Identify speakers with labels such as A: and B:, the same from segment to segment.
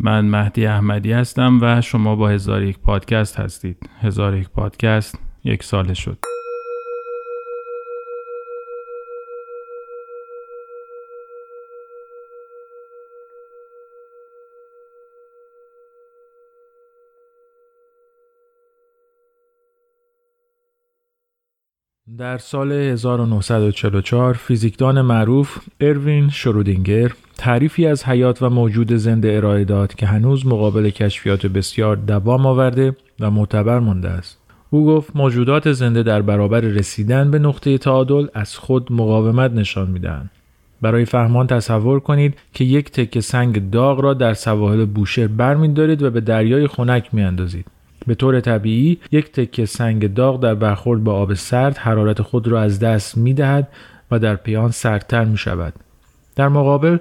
A: من مهدی احمدی هستم و شما با هزار یک پادکست هستید. هزار یک پادکست یک ساله شد. در سال 1944 فیزیکدان معروف اروین شرودینگر تعریفی از حیات و موجود زنده ارائه داد که هنوز مقابل کشفیات بسیار دوام آورده و معتبر مانده است. او گفت موجودات زنده در برابر رسیدن به نقطه تعادل از خود مقاومت نشان می‌دهند. برای فهمان تصور کنید که یک تکه سنگ داغ را در سواحل بوشهر برمیدارید و به دریای خنک میاندازید. به طور طبیعی یک تکه سنگ داغ در برخورد با آب سرد حرارت خود را از دست می دهد و در پیان سردتر می شود. در مقابل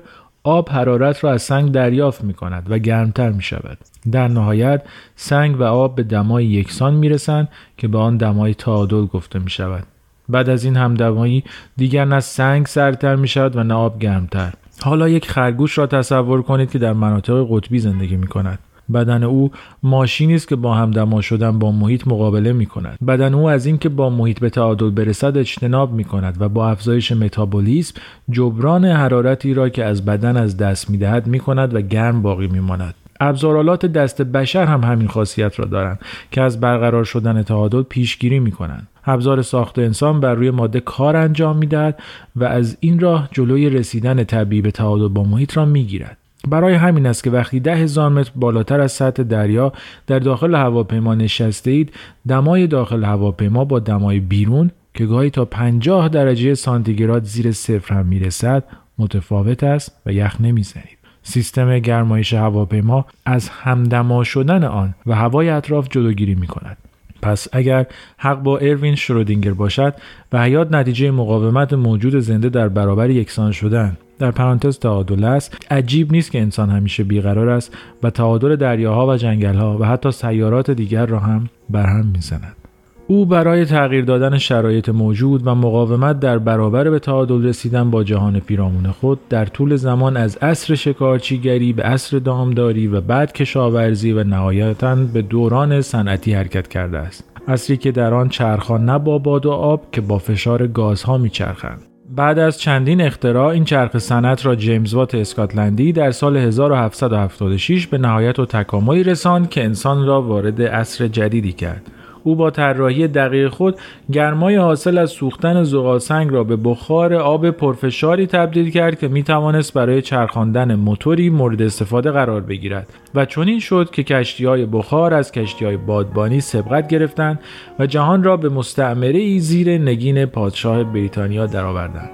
A: آب حرارت را از سنگ دریافت می کند و گرمتر می شود. در نهایت سنگ و آب به دمای یکسان می رسند که به آن دمای تعادل گفته می شود. بعد از این همدمایی دیگر نه سنگ سردتر می شود و نه آب گرمتر. حالا یک خرگوش را تصور کنید که در مناطق قطبی زندگی می کند. بدن او ماشینی است که با همدما شدن با محیط مقابله می کند. بدن او از اینکه با محیط به تعادل برسد اجتناب می کند و با افزایش متابولیسم جبران حرارتی را که از بدن از دست می دهد می کند و گرم باقی می ماند. ابزارالات دست بشر هم همین خاصیت را دارند که از برقرار شدن تعادل پیشگیری می کنند. ابزار ساخت انسان بر روی ماده کار انجام می دهد و از این راه جلوی رسیدن طبیعی به تعادل با محیط را می گیرد. برای همین است که وقتی ده هزار متر بالاتر از سطح دریا در داخل هواپیما نشسته اید دمای داخل هواپیما با دمای بیرون که گاهی تا 50 درجه سانتیگراد زیر صفر هم می‌رسد متفاوت است و یخ نمی‌زنید سیستم گرمایش هواپیما از همدما شدن آن و هوای اطراف جلوگیری می کند. پس اگر حق با اروین شرودینگر باشد و حیات نتیجه مقاومت موجود زنده در برابر یکسان شدن در پرانتز تعادل است. عجیب نیست که انسان همیشه بیقرار است و تعادل دریاها و جنگلها و حتی سیارات دیگر را هم برهم می‌زند. او برای تغییر دادن شرایط موجود و مقاومت در برابر به تعادل رسیدن با جهان پیرامون خود در طول زمان از عصر شکارچیگری به عصر دامداری و بعد کشاورزی و نهایتا به دوران صنعتی حرکت کرده است. عصری که در آن چرخها نه با باد و آب که با فشار گازها میچرخند. بعد از چندین اختراع این چرخ صنعت را جیمز وات اسکاتلندی در سال 1776 به نهایت و تکاملی رساند که انسان را وارد عصر جدیدی کرد. او با طراحی دقیق خود گرمای حاصل از سوختن زغالسنگ را به بخار آب پرفشاری تبدیل کرد که می توانست برای چرخاندن موتوری مورد استفاده قرار بگیرد و چنین شد که کشتی های بخار از کشتی های بادبانی سبقت گرفتند و جهان را به مستعمره ای زیر نگین پادشاه بریتانیا درآوردند.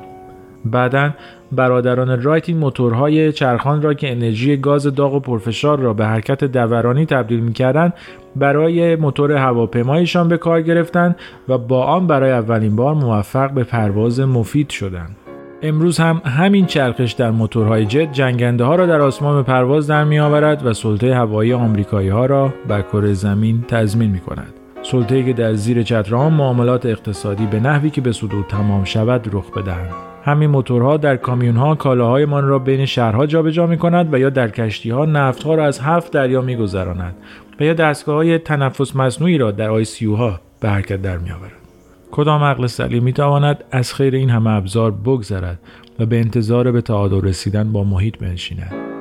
A: بعدا برادران رایت این موتورهای چرخان را که انرژی گاز داغ و پرفشار را به حرکت دورانی تبدیل می‌کردند برای موتور هواپیمایشان به کار گرفتند و با آن برای اولین بار موفق به پرواز مفید شدند امروز هم همین چرخش در موتورهای جت جنگنده ها را در آسمان به پرواز در می آورد و سلطه هوایی آمریکایی ها را بر کره زمین تضمین می کند. سلطه که در زیر چتران معاملات اقتصادی به نحوی که به سودو تمام شود رخ بدهند. همین موتورها در کامیون ها کالاهایمان را بین شهرها جابجا می کند و یا در کشتی ها نفتها را از هفت دریا می گذراند و یا دستگاه های تنفس مصنوعی را در آی سی ها به حرکت در می آورد. کدام عقل سلیم می تواند از خیر این همه ابزار بگذرد و به انتظار به تعادل رسیدن با محیط بنشیند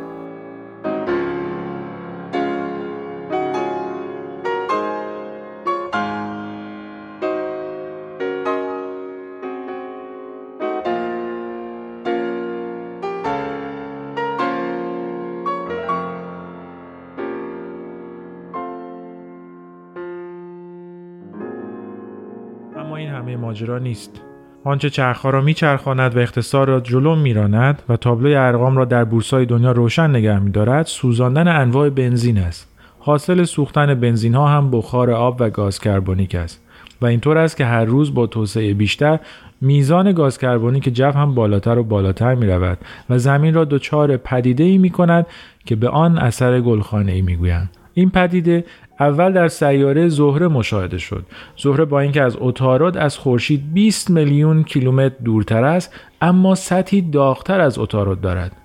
A: ماجرا نیست آنچه چرخها را میچرخاند و اقتصاد را جلو میراند و تابلوی ارقام را در بورسای دنیا روشن نگه میدارد سوزاندن انواع بنزین است حاصل سوختن بنزین ها هم بخار آب و گاز کربونیک است و اینطور است که هر روز با توسعه بیشتر میزان گاز کربونیک جو هم بالاتر و بالاتر می رود و زمین را دچار پدیده ای می کند که به آن اثر گلخانه ای می گویند. این پدیده اول در سیاره زهره مشاهده شد. زهره با اینکه از اتارد از خورشید 20 میلیون کیلومتر دورتر است، اما سطحی داغتر از اتارد دارد.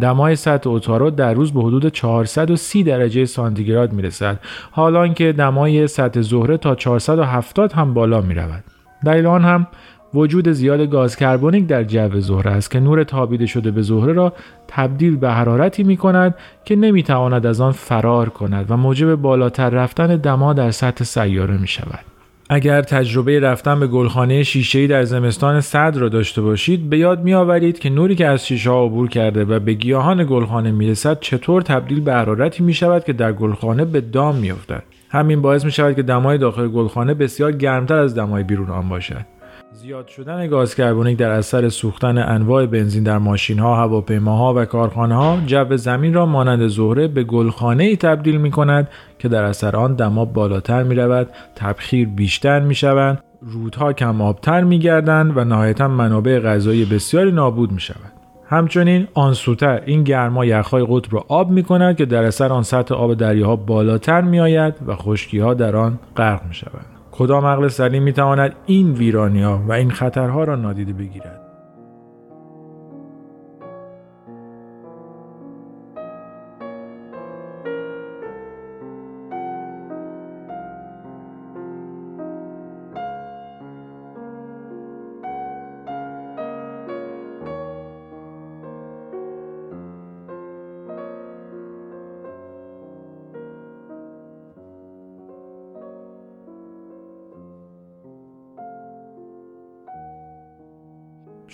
A: دمای سطح اتارو در روز به حدود 430 درجه سانتیگراد می رسد حالان که دمای سطح زهره تا 470 هم بالا می رود. دلیل آن هم وجود زیاد گاز کربونیک در جو زهره است که نور تابیده شده به زهره را تبدیل به حرارتی می کند که نمی تواند از آن فرار کند و موجب بالاتر رفتن دما در سطح سیاره می شود. اگر تجربه رفتن به گلخانه شیشه‌ای در زمستان سرد را داشته باشید به یاد میآورید که نوری که از شیشه ها عبور کرده و به گیاهان گلخانه می‌رسد چطور تبدیل به حرارتی می شود که در گلخانه به دام میافتد همین باعث می شود که دمای داخل گلخانه بسیار گرمتر از دمای بیرون آن باشد زیاد شدن گاز کربونیک در اثر سوختن انواع بنزین در ماشین ها، هواپیماها و کارخانه ها جو زمین را مانند زهره به گلخانه ای تبدیل می کند که در اثر آن دما بالاتر می رود، تبخیر بیشتر می شوند، رودها کم آبتر می گردند و نهایتا منابع غذایی بسیاری نابود می شود. همچنین آن سوتر این گرما یخهای قطب را آب می کند که در اثر آن سطح آب دریاها بالاتر می آید و خشکی ها در آن غرق می شود. کدام عقل سلیم می تواند این ویرانی ها و این خطرها را نادیده بگیرد.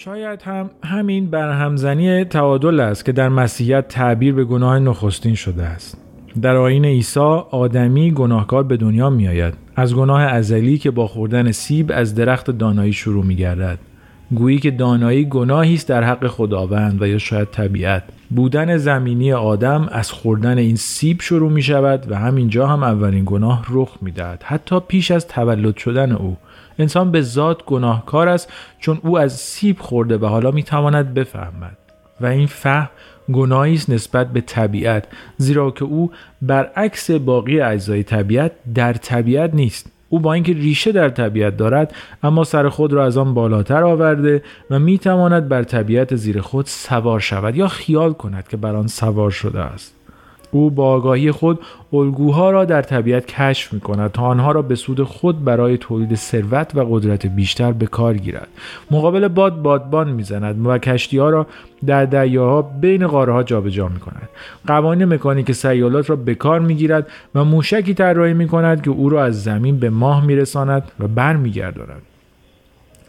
A: شاید هم همین برهمزنی تعادل است که در مسیحیت تعبیر به گناه نخستین شده است. در آین عیسی آدمی گناهکار به دنیا می آید از گناه ازلی که با خوردن سیب از درخت دانایی شروع می گردد گویی که دانایی گناهی است در حق خداوند و یا شاید طبیعت. بودن زمینی آدم از خوردن این سیب شروع می شود و همینجا هم اولین گناه رخ می دهد حتی پیش از تولد شدن او. انسان به ذات گناهکار است چون او از سیب خورده و حالا می‌تواند بفهمد. و این فهم گناهی است نسبت به طبیعت زیرا که او برعکس باقی اجزای طبیعت در طبیعت نیست. او با اینکه ریشه در طبیعت دارد اما سر خود را از آن بالاتر آورده و می‌تواند بر طبیعت زیر خود سوار شود یا خیال کند که بر آن سوار شده است. او با آگاهی خود الگوها را در طبیعت کشف می کند تا آنها را به سود خود برای تولید ثروت و قدرت بیشتر به کار گیرد. مقابل باد بادبان می‌زند و کشتی ها را در دریاها بین قاره ها جابجا می کند قوانین مکانیک سیالات را به کار می گیرد و موشکی طراحی می کند که او را از زمین به ماه می رساند و برمیگرداند.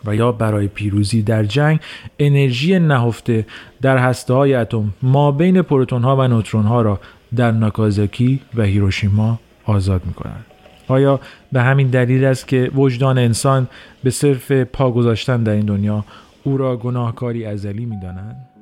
A: و یا برای پیروزی در جنگ انرژی نهفته در هسته های اتم ما بین پروتون ها و نوترون ها را در ناکازاکی و هیروشیما آزاد می کنند. آیا به همین دلیل است که وجدان انسان به صرف پا گذاشتن در این دنیا او را گناهکاری ازلی می دانند؟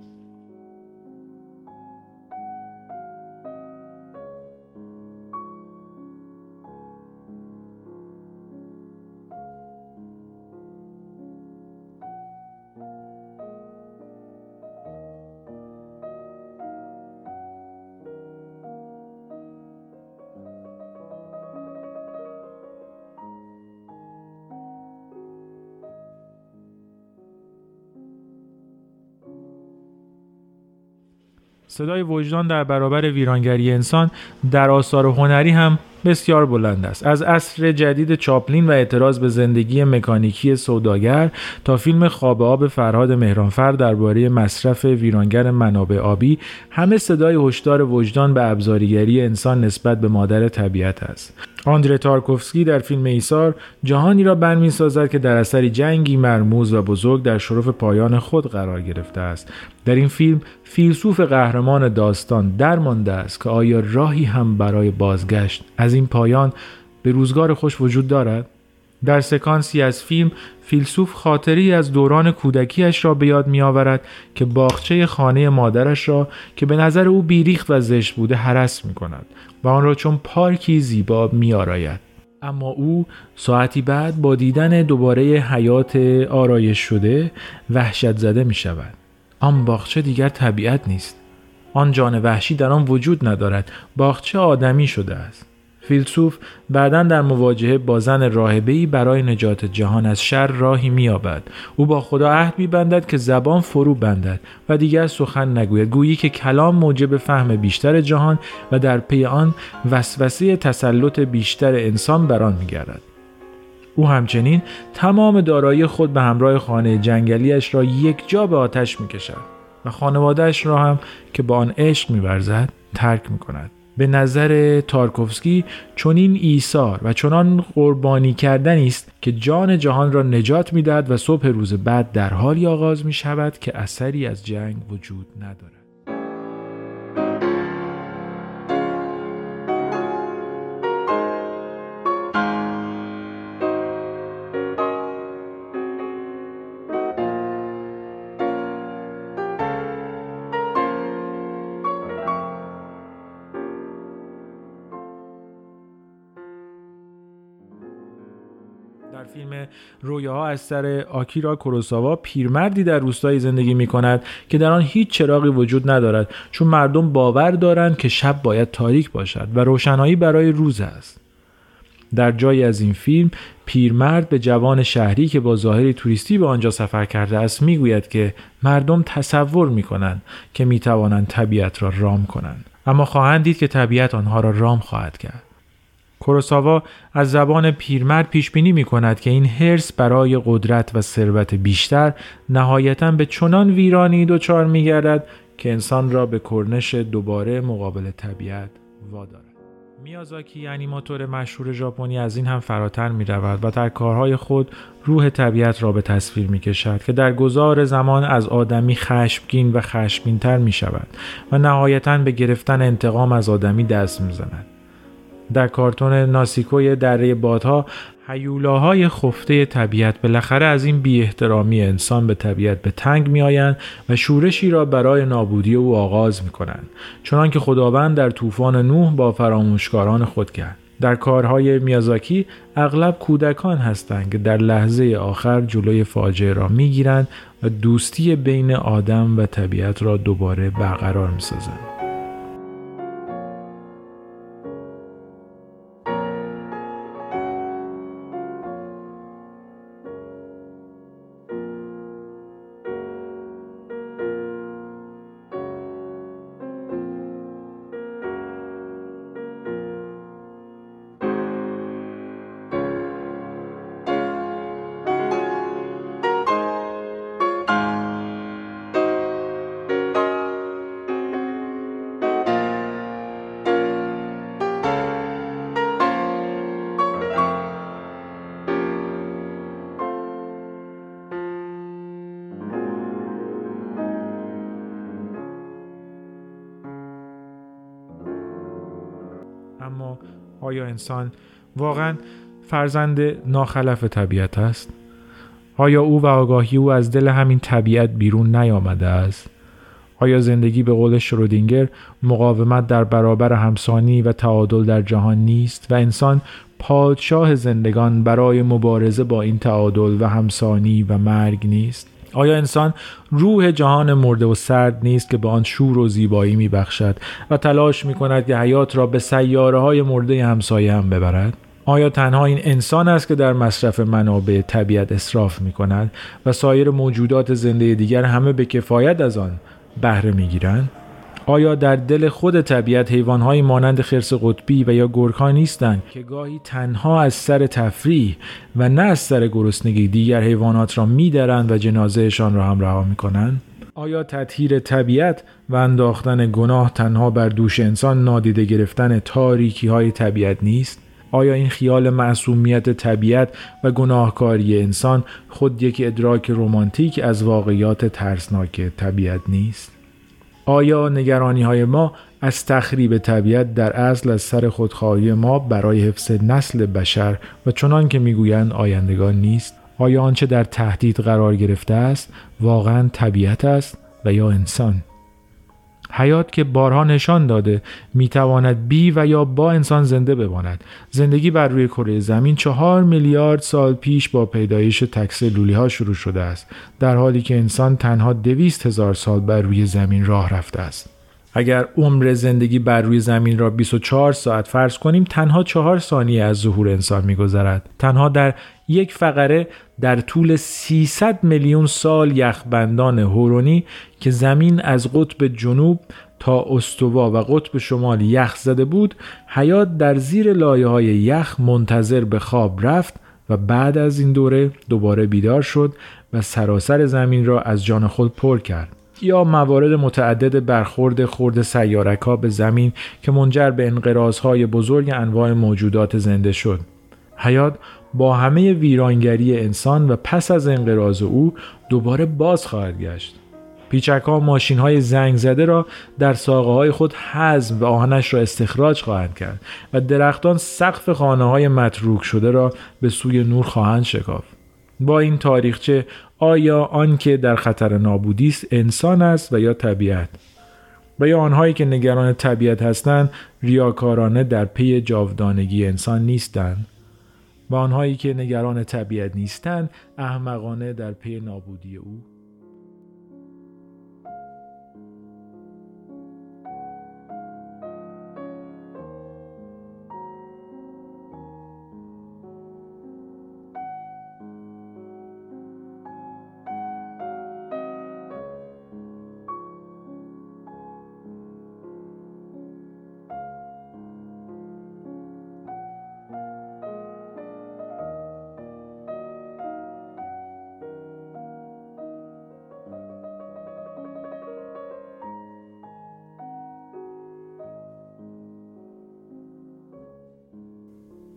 A: صدای وجدان در برابر ویرانگری انسان در آثار هنری هم بسیار بلند است. از عصر جدید چاپلین و اعتراض به زندگی مکانیکی سوداگر تا فیلم خواب آب فرهاد مهرانفر درباره مصرف ویرانگر منابع آبی همه صدای هشدار وجدان به ابزاریگری انسان نسبت به مادر طبیعت است. آندره تارکوفسکی در فیلم ایثار جهانی را برمی سازد که در اثر جنگی مرموز و بزرگ در شرف پایان خود قرار گرفته است. در این فیلم فیلسوف قهرمان داستان درمانده است که آیا راهی هم برای بازگشت از این پایان به روزگار خوش وجود دارد؟ در سکانسی از فیلم فیلسوف خاطری از دوران کودکیش را به یاد می آورد که باغچه خانه مادرش را که به نظر او بیریخت و زشت بوده حرس می کند و آن را چون پارکی زیبا می آراید. اما او ساعتی بعد با دیدن دوباره حیات آرایش شده وحشت زده می شود. آن باغچه دیگر طبیعت نیست. آن جان وحشی در آن وجود ندارد. باغچه آدمی شده است. فیلسوف بعدا در مواجهه با زن راهبه‌ای برای نجات جهان از شر راهی مییابد. او با خدا عهد میبندد که زبان فرو بندد و دیگر سخن نگوید. گویی که کلام موجب فهم بیشتر جهان و در پی آن وسوسه تسلط بیشتر انسان بر آن میگردد. او همچنین تمام دارایی خود به همراه خانه جنگلیش را یک جا به آتش می‌کشد و خانوادهش را هم که با آن عشق میورزد ترک می‌کند. به نظر تارکوفسکی چنین ایثار و چنان قربانی کردنی است که جان جهان را نجات می‌دهد و صبح روز بعد در حالی آغاز می شود که اثری از جنگ وجود ندارد. رویاها از سر آکیرا کوروساوا پیرمردی در روستایی زندگی می کند که در آن هیچ چراغی وجود ندارد چون مردم باور دارند که شب باید تاریک باشد و روشنایی برای روز است. در جایی از این فیلم پیرمرد به جوان شهری که با ظاهری توریستی به آنجا سفر کرده است می‌گوید که مردم تصور می کنند که می توانند طبیعت را رام کنند. اما خواهند دید که طبیعت آنها را رام خواهد کرد. کوروساوا از زبان پیرمرد پیش بینی می کند که این هرس برای قدرت و ثروت بیشتر نهایتا به چنان ویرانی دچار می گردد که انسان را به کرنش دوباره مقابل طبیعت وادارد. میازاکی انیماتور مشهور ژاپنی از این هم فراتر می رود و در کارهای خود روح طبیعت را به تصویر می کشد که در گذار زمان از آدمی خشمگین و خشمگینتر می شود و نهایتا به گرفتن انتقام از آدمی دست می زند. در کارتون ناسیکوی دره بادها حیولاهای خفته طبیعت بالاخره از این بی احترامی انسان به طبیعت به تنگ می آیند و شورشی را برای نابودی او آغاز می کنند چنانکه خداوند در طوفان نوح با فراموشکاران خود کرد در کارهای میازاکی اغلب کودکان هستند که در لحظه آخر جلوی فاجعه را می‌گیرند و دوستی بین آدم و طبیعت را دوباره برقرار می انسان واقعا فرزند ناخلف طبیعت است؟ آیا او و آگاهی او از دل همین طبیعت بیرون نیامده است؟ آیا زندگی به قول شرودینگر مقاومت در برابر همسانی و تعادل در جهان نیست و انسان پادشاه زندگان برای مبارزه با این تعادل و همسانی و مرگ نیست؟ آیا انسان روح جهان مرده و سرد نیست که به آن شور و زیبایی می بخشد و تلاش می کند که حیات را به سیاره های مرده همسایه هم ببرد؟ آیا تنها این انسان است که در مصرف منابع طبیعت اصراف می کند و سایر موجودات زنده دیگر همه به کفایت از آن بهره می گیرند؟ آیا در دل خود طبیعت حیوانهایی مانند خرس قطبی و یا گرگها نیستند که گاهی تنها از سر تفریح و نه از سر گرسنگی دیگر حیوانات را میدرند و جنازهشان را هم رها می‌کنند آیا تطهیر طبیعت و انداختن گناه تنها بر دوش انسان نادیده گرفتن تاریکی های طبیعت نیست؟ آیا این خیال معصومیت طبیعت و گناهکاری انسان خود یک ادراک رمانتیک از واقعیات ترسناک طبیعت نیست؟ آیا نگرانی های ما از تخریب طبیعت در اصل از سر خودخواهی ما برای حفظ نسل بشر و چنان که می‌گویند آیندگان نیست؟ آیا آنچه در تهدید قرار گرفته است واقعا طبیعت است و یا انسان؟ حیات که بارها نشان داده می‌تواند بی و یا با انسان زنده بماند. زندگی بر روی کره زمین چهار میلیارد سال پیش با پیدایش تکسلولی ها شروع شده است در حالی که انسان تنها دویست هزار سال بر روی زمین راه رفته است. اگر عمر زندگی بر روی زمین را 24 ساعت فرض کنیم تنها چهار ثانیه از ظهور انسان میگذرد. تنها در یک فقره در طول 300 میلیون سال یخبندان هورونی که زمین از قطب جنوب تا استوا و قطب شمال یخ زده بود حیات در زیر لایه های یخ منتظر به خواب رفت و بعد از این دوره دوباره بیدار شد و سراسر زمین را از جان خود پر کرد. یا موارد متعدد برخورد خورد سیارک ها به زمین که منجر به انقراضهای بزرگ انواع موجودات زنده شد. حیات با همه ویرانگری انسان و پس از انقراض او دوباره باز خواهد گشت. پیچک ها ماشین های زنگ زده را در ساقه های خود حزم و آهنش را استخراج خواهند کرد و درختان سقف خانه های متروک شده را به سوی نور خواهند شکافت. با این تاریخچه آیا آنکه در خطر نابودی است انسان است و یا طبیعت؟ و یا آنهایی که نگران طبیعت هستند ریاکارانه در پی جاودانگی انسان نیستند؟ و آنهایی که نگران طبیعت نیستند احمقانه در پی نابودی او؟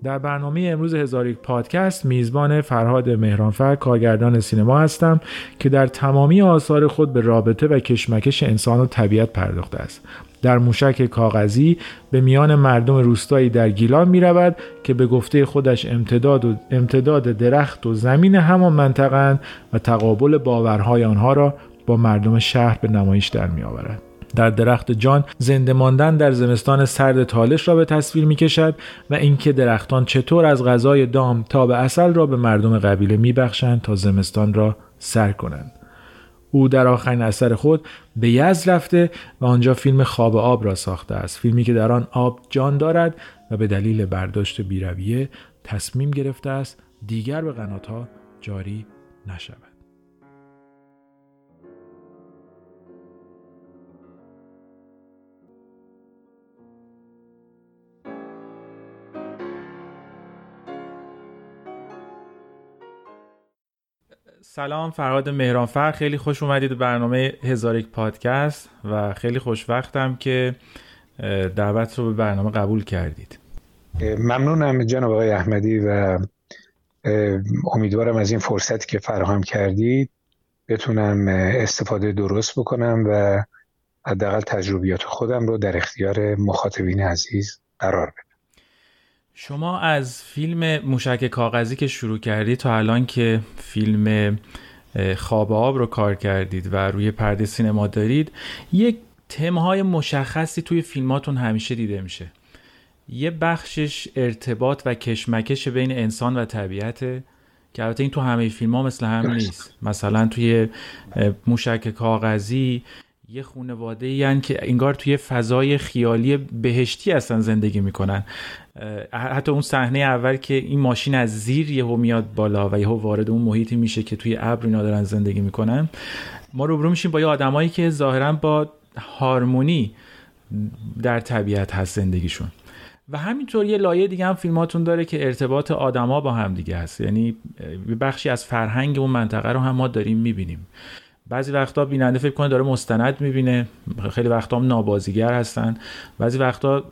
A: در برنامه امروز هزار یک پادکست میزبان فرهاد مهرانفر کارگردان سینما هستم که در تمامی آثار خود به رابطه و کشمکش انسان و طبیعت پرداخته است در موشک کاغذی به میان مردم روستایی در گیلان می رود که به گفته خودش امتداد, و امتداد درخت و زمین همان منطقه و تقابل باورهای آنها را با مردم شهر به نمایش در می آورد. در درخت جان زنده ماندن در زمستان سرد تالش را به تصویر می کشد و اینکه درختان چطور از غذای دام تا به اصل را به مردم قبیله می بخشند تا زمستان را سر کنند. او در آخرین اثر خود به یز رفته و آنجا فیلم خواب آب را ساخته است فیلمی که در آن آب جان دارد و به دلیل برداشت بیرویه تصمیم گرفته است دیگر به قناتها جاری نشود سلام فرهاد مهرانفر. خیلی خوش اومدید به برنامه هزار یک پادکست و خیلی خوش وقتم که دعوت رو به برنامه قبول کردید.
B: ممنونم جناب آقای احمدی و امیدوارم از این فرصتی که فراهم کردید بتونم استفاده درست بکنم و حداقل تجربیات خودم رو در اختیار مخاطبین عزیز قرار بدم.
A: شما از فیلم موشک کاغذی که شروع کردید تا الان که فیلم خواب آب رو کار کردید و روی پرده سینما دارید یک تمهای مشخصی توی فیلماتون همیشه دیده میشه. یه بخشش ارتباط و کشمکش بین انسان و طبیعت که البته این تو همه فیلم ها مثل هم نیست. مثلا توی موشک کاغذی یه خانواده یعنی که انگار توی فضای خیالی بهشتی هستن زندگی می‌کنن. حتی اون صحنه اول که این ماشین از زیر یهو میاد بالا و یهو وارد اون محیطی میشه که توی ابر اینا دارن زندگی می‌کنن ما روبرو میشیم با یه آدمایی که ظاهرا با هارمونی در طبیعت هست زندگیشون. و همینطور یه لایه دیگه هم فیلماتون داره که ارتباط آدما با هم دیگه هست. یعنی بخشی از فرهنگ اون منطقه رو هم ما داریم می‌بینیم. بعضی وقتا بیننده فکر کنه داره مستند می‌بینه. خیلی وقتا هم نابازیگر هستن. بعضی وقتا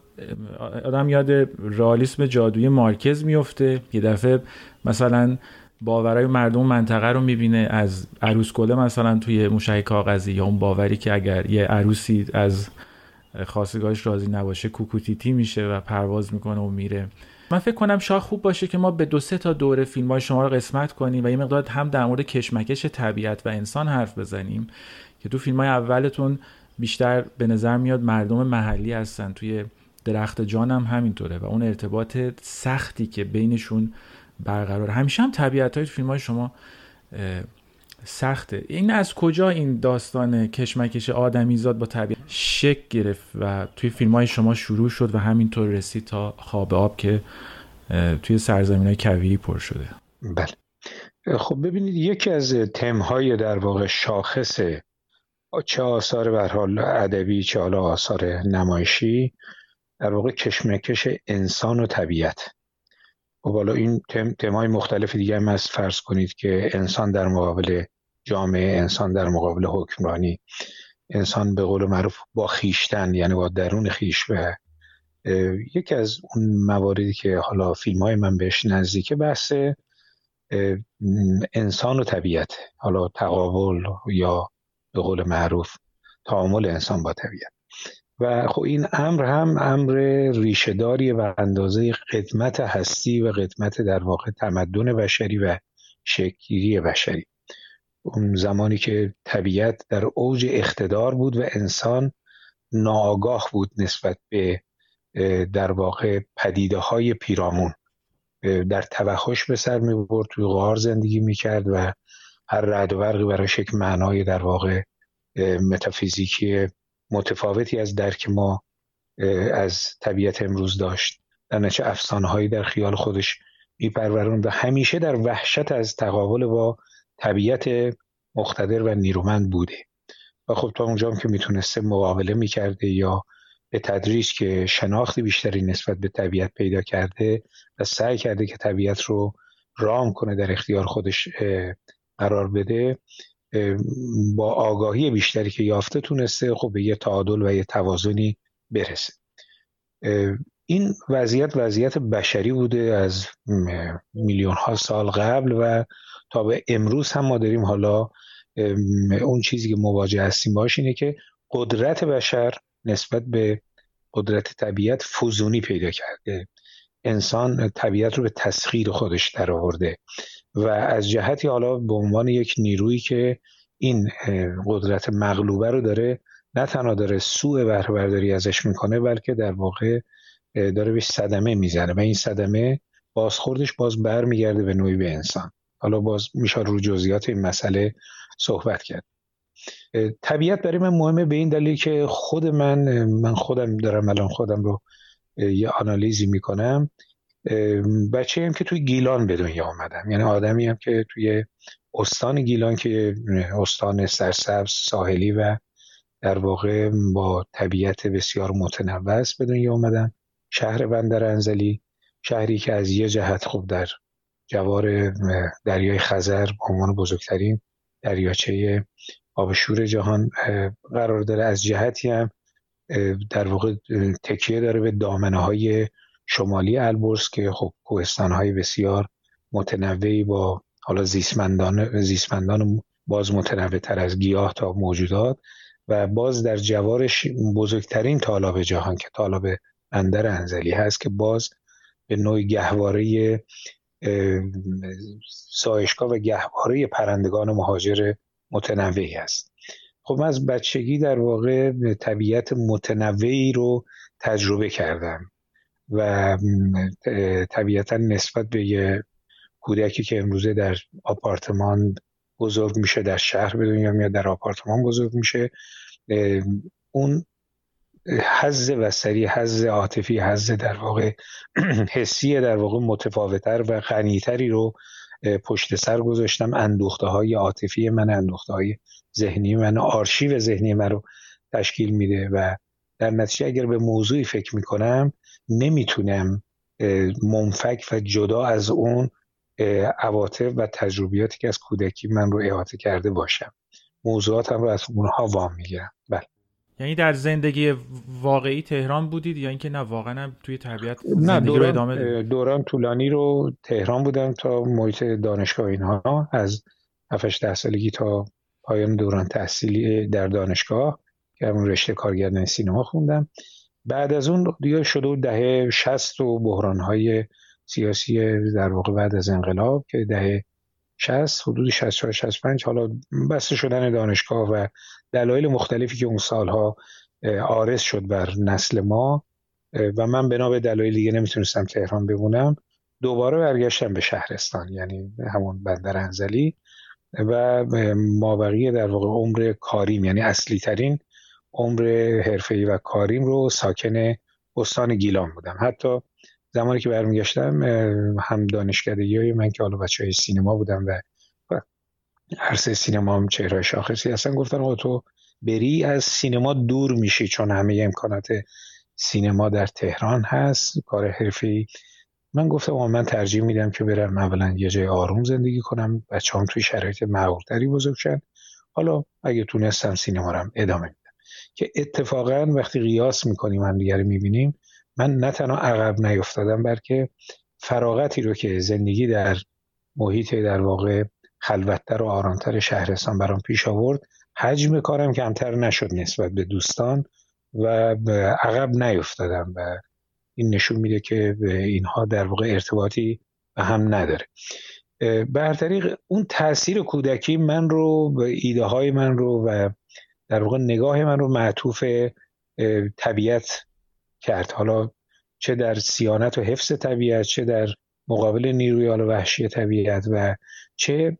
A: آدم یاد رالیسم جادوی مارکز میفته یه دفعه مثلا باورای مردم منطقه رو می‌بینه. از عروس گله مثلا توی موشک کاغذی یا اون باوری که اگر یه عروسی از خواستگاهش راضی نباشه کوکوتیتی میشه و پرواز می‌کنه و میره. من فکر کنم شاید خوب باشه که ما به دو سه تا دوره فیلم های شما رو قسمت کنیم و یه مقدار هم در مورد کشمکش طبیعت و انسان حرف بزنیم که تو فیلم های اولتون بیشتر به نظر میاد مردم محلی هستن. توی درخت جان هم همینطوره و اون ارتباط سختی که بینشون برقرار همیشه هم طبیعت های فیلم های شما سخته. این از کجا این داستان کشمکش آدمیزاد با طبیعت شک گرفت و توی فیلم های شما شروع شد و همینطور رسید تا خواب آب که توی سرزمین های کویری پر شده.
B: بله. خب ببینید یکی از تمهای در واقع شاخص چه آثار به حال ادبی چه حالا آثار نمایشی در واقع کشمکش انسان و طبیعت. و خب بالا این تم، تمای مختلف دیگه هم از فرض کنید که انسان در مقابل جامعه انسان در مقابل حکمرانی انسان به قول معروف با خیشتن یعنی با درون خیش و یکی از اون مواردی که حالا فیلم های من بهش نزدیکه بحث انسان و طبیعت حالا تقابل یا به قول معروف تعامل انسان با طبیعت. و خب این امر هم امر ریشهداری و اندازه قدمت هستی و قدمت در واقع تمدن بشری و شکلی بشری. اون زمانی که طبیعت در اوج اقتدار بود و انسان ناآگاه بود نسبت به در واقع پدیده های پیرامون در توحش به سر می برد توی غار زندگی می کرد و هر رد و برقی براش یک معنای در واقع متافیزیکی متفاوتی از درک ما از طبیعت امروز داشت. در نچه افسانه هایی در خیال خودش میپرورون و همیشه در وحشت از تقابل با طبیعت مقتدر و نیرومند بوده. و خب تا اونجا هم که می‌تونسته مقابله می‌کرده یا به تدریج که شناختی بیشتری نسبت به طبیعت پیدا کرده و سعی کرده که طبیعت رو رام کنه در اختیار خودش قرار بده با آگاهی بیشتری که یافته تونسته خب به یه تعادل و یه توازنی برسه. این وضعیت وضعیت بشری بوده از میلیون ها سال قبل و تا به امروز هم ما داریم حالا اون چیزی که مواجه هستیم باش اینه که قدرت بشر نسبت به قدرت طبیعت فزونی پیدا کرده. انسان طبیعت رو به تسخیر خودش در آورده و از جهتی حالا به عنوان یک نیرویی که این قدرت مغلوبه رو داره نه تنها داره سوء بهره ازش می‌کنه بلکه در واقع داره بهش صدمه می‌زنه و این صدمه بازخوردش باز برمیگرده به نوعی به انسان. حالا باز میشه رو جزئیات این مسئله صحبت کرد. طبیعت برای من مهمه به این دلیل که خود من من خودم دارم الان خودم رو یه آنالیزی می‌کنم. بچه هم که توی گیلان به دنیا آمدم یعنی آدمی هم که توی استان گیلان که استان سرسبز ساحلی و در واقع با طبیعت بسیار متنوع است به دنیا آمدم شهر بندر انزلی شهری که از یه جهت خوب در جوار دریای خزر به عنوان بزرگترین دریاچه آب شور جهان قرار داره. از جهتی هم در واقع تکیه داره به دامنه های شمالی البرز که خب کوهستان های بسیار متنوعی با حالا زیستمندان زیستمندان باز متنوع تر از گیاه تا موجودات و باز در جوارش بزرگترین تالاب جهان که تالاب بندر انزلی هست که باز به نوع گهواره سایشگاه و گهواره پرندگان مهاجر متنوعی است خب من از بچگی در واقع طبیعت متنوعی رو تجربه کردم. و طبیعتا نسبت به یه کودکی که امروزه در آپارتمان بزرگ میشه در شهر به دنیا میاد در آپارتمان بزرگ میشه اون حز وسری حز عاطفی حز در واقع حسی در واقع متفاوتر و غنیتری رو پشت سر گذاشتم. اندوخته های عاطفی من اندوخته های ذهنی من آرشیو ذهنی من رو تشکیل میده و در نتیجه اگر به موضوعی فکر می‌کنم نمی‌تونم منفک و جدا از اون عواطف و تجربیاتی که از کودکی من رو احاطه کرده باشم. موضوعاتم رو از اونها وام می‌گیرم. بله.
A: یعنی در زندگی واقعی تهران بودید یا اینکه نه واقعا توی طبیعت نه دوران, ادامه
B: دوران طولانی رو تهران بودم تا محیط دانشگاه اینها. از 7 ده سالگی تا پایان دوران تحصیلی در دانشگاه. که همون رشته کارگردانی سینما خوندم. بعد از اون دیگه شده و دهه 60 و بحرانهای سیاسی در واقع بعد از انقلاب که دهه 60 حدود 64 65 حالا بسته شدن دانشگاه و دلایل مختلفی که اون سالها آرز شد بر نسل ما و من بنا به دلایل دیگه نمی‌تونستم تهران بمونم دوباره برگشتم به شهرستان یعنی همون بندر انزلی و مابقی در واقع عمر کاریم یعنی اصلی ترین عمر حرفه‌ای و کاریم رو ساکن استان گیلان بودم. حتی زمانی که برمیگشتم هم دانشکدگی های من که حالا بچه های سینما بودم و عرصه سینما هم چهره شاخصی هستن گفتن تو بری از سینما دور میشی چون همه امکانات سینما در تهران هست کار حرفی من گفتم من ترجیح میدم که برم اولا یه جای آروم زندگی کنم بچه هم توی شرایط معقولتری بزرگ شن حالا اگه تونستم سینما رو ادامه که اتفاقا وقتی قیاس می‌کنیم هم دیگر می‌بینیم من نه تنها عقب نیفتادم بلکه فراغتی رو که زندگی در محیط در واقع خلوتتر و آرامتر شهرستان برام پیش آورد حجم کارم کمتر نشد نسبت به دوستان و عقب نیفتادم و این نشون میده که اینها در واقع ارتباطی به هم نداره. به طریق اون تاثیر کودکی من رو ایده های من رو و در واقع نگاه من رو معطوف طبیعت کرد. حالا چه در سیانت و حفظ طبیعت چه در مقابل نیروی حالا وحشی طبیعت و چه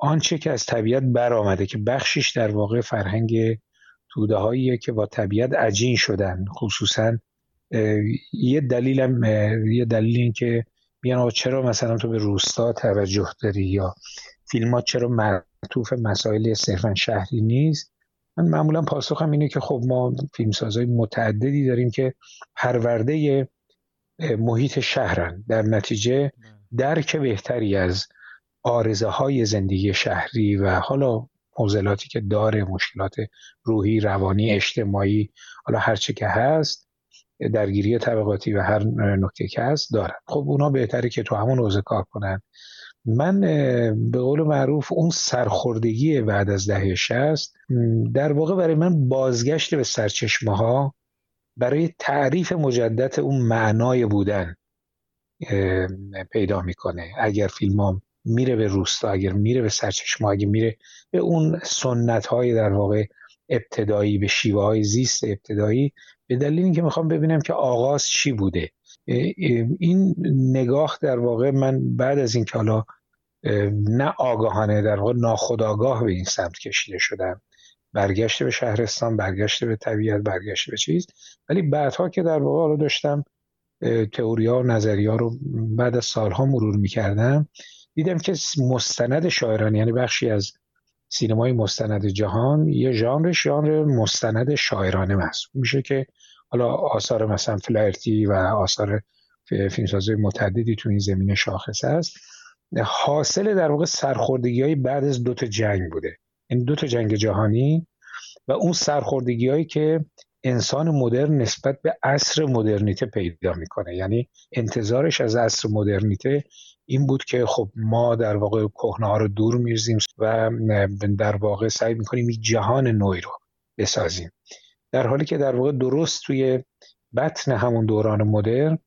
B: آنچه که از طبیعت برآمده که بخشش در واقع فرهنگ توده هاییه که با طبیعت عجین شدن. خصوصا یه دلیلم یه دلیل این که میگن چرا مثلا تو به روستا توجه داری یا فیلمات چرا معطوف مسائل صرفا شهری نیست؟ من معمولا پاسخم اینه که خب ما فیلمسازهای متعددی داریم که پرورده محیط شهرن. در نتیجه درک بهتری از آرزه های زندگی شهری و حالا موزلاتی که داره مشکلات روحی روانی اجتماعی حالا هرچه که هست درگیری طبقاتی و هر نکته که هست دارن. خب اونا بهتره که تو همون حوزه کار کنن. من به قول معروف اون سرخوردگی بعد از دهه شست در واقع برای من بازگشت به سرچشمه ها برای تعریف مجدد اون معنای بودن پیدا می‌کنه. اگر فیلمام میره به روستا اگر میره به سرچشمه اگر میره به اون سنت های در واقع ابتدایی به شیوه های زیست ابتدایی به دلیل اینکه می‌خوام ببینم که آغاز چی بوده. این نگاه در واقع من بعد از اینکه حالا نه آگاهانه در واقع ناخودآگاه به این سمت کشیده شدم. برگشته به شهرستان برگشته به طبیعت برگشته به چیز. ولی بعدها که در واقع داشتم تئوریا و نظریه رو بعد از سالها مرور می‌کردم دیدم که مستند شاعران یعنی بخشی از سینمای مستند جهان یه ژانر ژانر مستند شاعرانه محسوب میشه که حالا آثار مثلا فلایرتی و آثار فیلمسازهای متعددی تو این زمینه شاخص است. حاصل در واقع سرخوردگی های بعد از دو تا جنگ بوده. این دو تا جنگ جهانی و اون سرخوردگی هایی که انسان مدرن نسبت به عصر مدرنیته پیدا می‌کنه. یعنی انتظارش از عصر مدرنیته این بود که خب ما در واقع کهنه ها رو دور میرزیم و در واقع سعی می‌کنیم یک جهان نوی رو بسازیم. در حالی که در واقع درست توی بطن همون دوران مدرن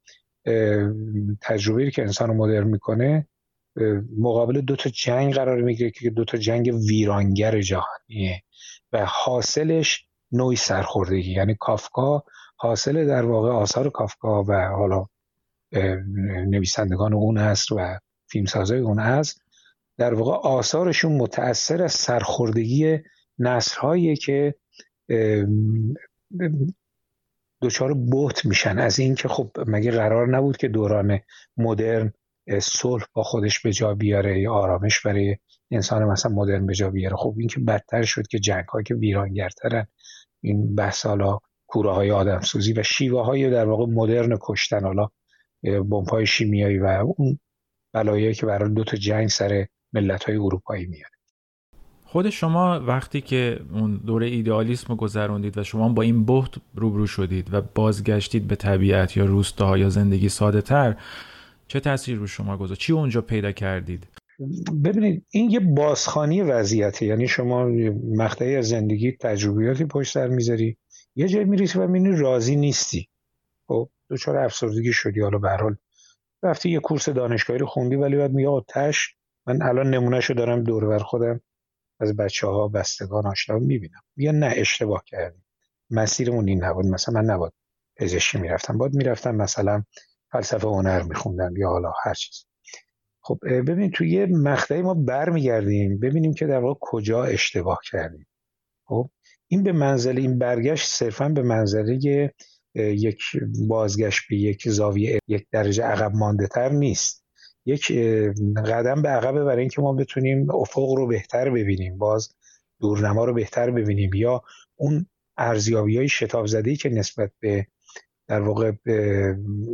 B: تجربه که انسان مدرن می‌کنه مقابل دو تا جنگ قرار می‌گیره که دو تا جنگ ویرانگر جهانیه. و حاصلش نوعی سرخوردگی. یعنی کافکا حاصل در واقع آثار کافکا و حالا نویسندگان اون است و فیلمسازای اون است در واقع آثارشون متأثر از سرخوردگی نسلهایی که دچار بوت میشن. از اینکه خب مگه قرار نبود که دوران مدرن صلح با خودش به جا بیاره یا آرامش برای انسان مثلا مدرن به جا بیاره. خب این که بدتر شد که جنگ ها که ویرانگرترن. این بحث حالا کوره های آدم سوزی و شیوه های در واقع مدرن کشتن. حالا بمب‌های شیمیایی و اون بلایایی که برای دو تا جنگ سر ملت های اروپایی میاد.
A: خود شما وقتی که اون دوره ایدئالیسم رو گذروندید و شما با این بحت روبرو شدید و بازگشتید به طبیعت یا روستاها یا زندگی ساده تر چه تاثیر رو شما گذاشت؟ چی اونجا پیدا کردید؟
B: ببینید این یه بازخانی وضعیته. یعنی شما مقطعی از زندگی تجربیاتی پشت سر می‌ذاری. یه جای میریسی و می‌بینی راضی نیستی. خب دچار افسردگی شدی. حالا به حال رفتی یه کورس دانشگاهی رو خوندی ولی بعد میگه تش من الان نمونهشو دارم دور بر خودم از بچه ها بستگان آشنا می‌بینم. یا نه اشتباه کردیم مسیرمون این نبود. مثلا من نباد پزشکی می‌رفتم. باید می‌رفتم مثلا فلسفه هنر میخوندم یا حالا هر چیز. خب ببینید توی یه مقطعی ما برمیگردیم ببینیم که در واقع کجا اشتباه کردیم. خب این به منزله این برگشت صرفا به منزله یک بازگشت به یک زاویه یک درجه عقب مانده تر نیست. یک قدم به عقبه برای اینکه ما بتونیم افق رو بهتر ببینیم باز دورنما رو بهتر ببینیم یا اون ارزیابی های شتاب که نسبت به در واقع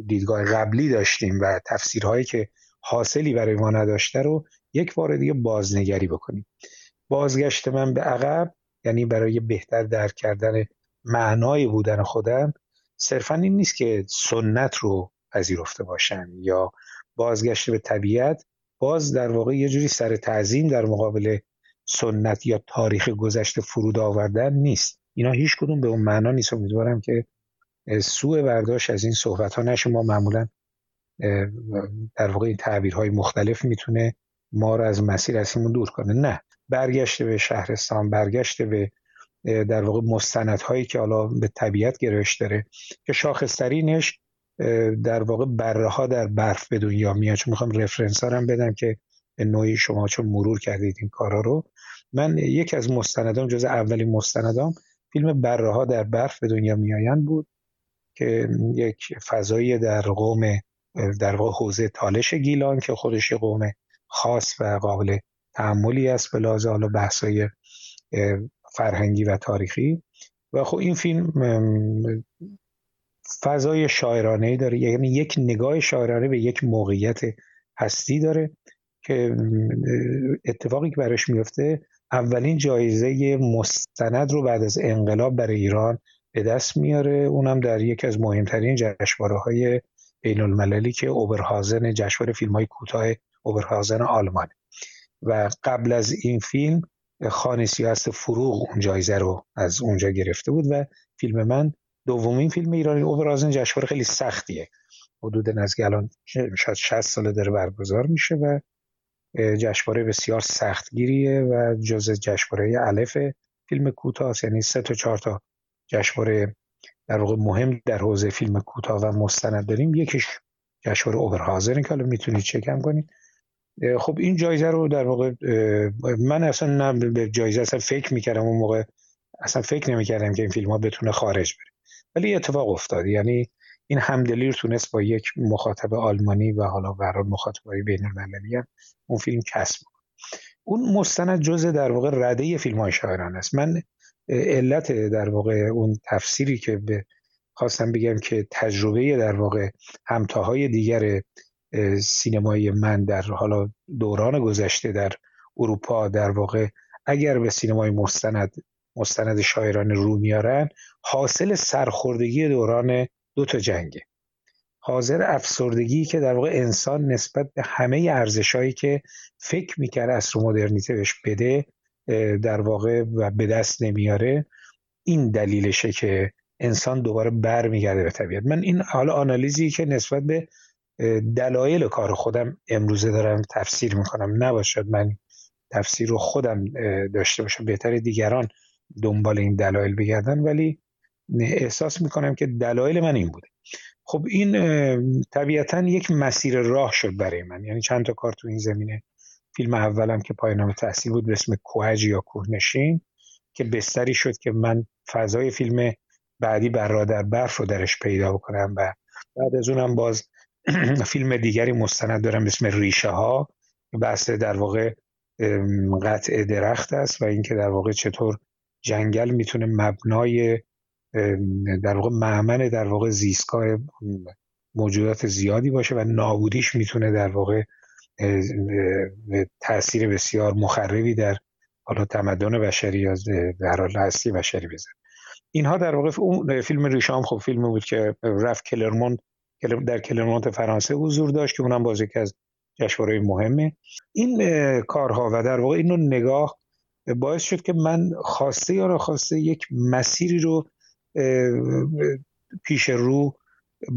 B: دیدگاه قبلی داشتیم و تفسیرهایی که حاصلی برای ما نداشته رو یک بار دیگه بازنگری بکنیم. بازگشت من به عقب یعنی برای بهتر درک کردن معنای بودن خودم صرفا این نیست که سنت رو پذیرفته باشم یا بازگشت به طبیعت. باز در واقع یه جوری سر تعظیم در مقابل سنت یا تاریخ گذشته فرود آوردن نیست. اینا هیچ کدوم به اون معنا نیست. امیدوارم که سوء برداشت از این صحبت ها نشه. ما معمولا در واقع این تعبیرهای مختلف می‌تونه ما رو از مسیر اصلیمون دور کنه. نه. برگشته به شهرستان برگشته به در واقع مستندهایی که حالا به طبیعت گرایش داره که شاخصترینش در واقع بره ها در برف به دنیا میاد. چون می‌خوام رفرنس هم بدم که به نوعی شما چون مرور کردید این کارا رو. من یکی از مستندام جز اولین مستندام فیلم بره ها در برف به دنیا میآیند بود. که یک فضایی در قوم در واقع حوزه تالش گیلان که خودش قوم خاص و قابل تعملی است به لحاظ حالا بحثای فرهنگی و تاریخی. و خب این فیلم فضای شاعرانه داره یعنی یک نگاه شاعرانه به یک موقعیت هستی داره که اتفاقی که براش میفته اولین جایزه مستند رو بعد از انقلاب برای ایران به دست میاره. اونم در یکی از مهمترین جشنواره های بین المللی که اوبرهازن جشنواره فیلم های کوتاه اوبرهازن آلمان. و قبل از این فیلم خانه سیاست فروغ اون جایزه رو از اونجا گرفته بود و فیلم من دومین فیلم ایرانی اوبرازن جشنواره خیلی سختیه. حدود نزدیک الان شاید 60 ساله داره برگزار میشه و جشنواره بسیار سختگیریه و جز جشنواره الف فیلم کوتاه یعنی سه تا چهار تا جشنواره در واقع مهم در حوزه فیلم کوتاه و مستند داریم. یکیش جشنواره اوبرهازن که حالا می‌تونید چکم کنید. خب این جایزه رو در واقع من اصلا نه به جایزه اصلا فکر می‌کردم اون موقع اصلا فکر نمی‌کردم که این فیلم ها بتونه خارج بره. ولی اتفاق افتاد. یعنی این همدلی رو تونست با یک مخاطب آلمانی و حالا برای مخاطبای بین المللی هم اون فیلم کسب اون مستند جزء در واقع رده فیلم های شاعران است. من علت در واقع اون تفسیری که به خواستم بگم که تجربه در واقع همتاهای دیگر سینمای من در حالا دوران گذشته در اروپا در واقع اگر به سینمای مستند مستند شاعران رو میارن حاصل سرخوردگی دوران دو تا جنگه. حاضر افسردگی که در واقع انسان نسبت به همه ارزشهایی که فکر می‌کرد اصر مدرنیته بهش بده در واقع و به دست نمیاره. این دلیلشه که انسان دوباره برمیگرده به طبیعت. من این حالا آنالیزی که نسبت به دلایل کار خودم امروزه دارم تفسیر می‌کنم. نباشد من تفسیر رو خودم داشته باشم. بهتر دیگران دنبال این دلایل بگردن. ولی احساس می‌کنم که دلایل من این بوده. خب این طبیعتا یک مسیر راه شد برای من. یعنی چند تا کار تو این زمینه فیلم اولم که پایانامه تحصیل بود به اسم کوهج یا کوهنشین که بستری شد که من فضای فیلم بعدی بر در برف رو درش پیدا بکنم و بعد از اونم باز فیلم دیگری مستند دارم به اسم ریشه ها بحث در واقع قطع درخت است و اینکه در واقع چطور جنگل می‌تونه مبنای در واقع معمن در واقع زیستگاه موجودات زیادی باشه و نابودیش می‌تونه در واقع تاثیر بسیار مخربی در حالا تمدن بشری یا در حال هستی بشری بزن. اینها در واقع اون فیلم ریشام خب فیلم بود که رفت کلرمون در کلرمونت فرانسه حضور داشت که اونم باز یکی از جشنواره مهمه. این کارها و در واقع اینو نگاه باعث شد که من خواسته یا خواسته یک مسیری رو پیش رو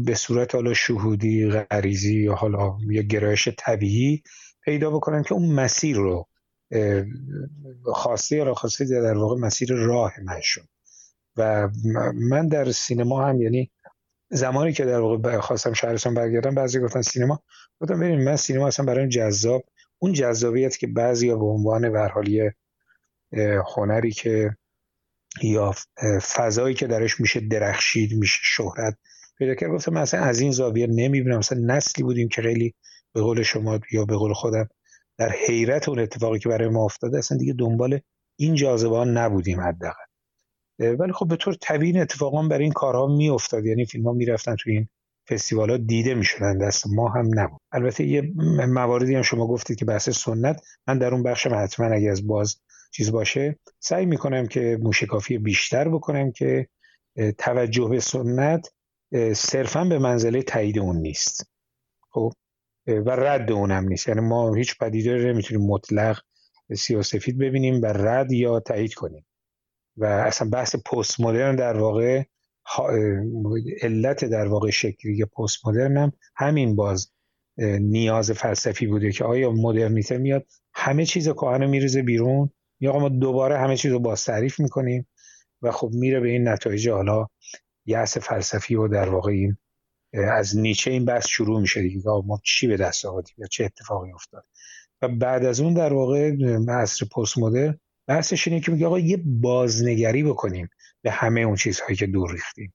B: به صورت حالا شهودی غریزی یا حالا یا گرایش طبیعی پیدا بکنم که اون مسیر رو خواسته یا خواسته در واقع مسیر راه من و من در سینما هم یعنی زمانی که در واقع خواستم شهرستان برگردم بعضی گفتن سینما. گفتم ببینید من سینما اصلا برای جذاب. اون جذابیت که بعضی به عنوان به هنری که یا فضایی که درش میشه درخشید میشه شهرت پیدا کرد گفتم من اصلا از این زاویه نمی‌بینم. مثلا نسلی بودیم که خیلی به قول شما یا به قول خودم در حیرت اون اتفاقی که برای ما افتاده اصلا دیگه دنبال این جاذبه نبودیم حداقل. ولی خب به طور طبیعی اتفاقا برای این کارها میافتاد. یعنی فیلم ها می‌رفتن تو این فستیوال ها دیده می‌شدن. دست ما هم نبود. البته یه مواردی هم شما گفتید که بحث سنت. من در اون بخش حتما اگه از باز چیز باشه سعی می‌کنم که موشکافی بیشتر بکنم که توجه به سنت صرفا به منزله تایید اون نیست. خب؟ و رد اونم نیست. یعنی ما هیچ پدیده رو نمی‌تونیم مطلق سیاسفید ببینیم و رد یا تایید کنیم. و اصلا بحث پست مدرن در واقع علت در واقع شکلی پست مدرن هم همین باز نیاز فلسفی بوده که آیا مدرنیته میاد؟ همه چیز کهنه میریزه بیرون. یا ما دوباره همه چیز رو باز تعریف می‌کنیم و خب میره به این نتایج حالا یأس فلسفی و در واقع این از نیچه این بحث شروع میشه دیگه ما چی به دست آوردیم یا چه اتفاقی افتاد. و بعد از اون در واقع عصر پست مدرن بحثش اینه که میگه آقا یه بازنگری بکنیم به همه اون چیزهایی که دور ریختیم.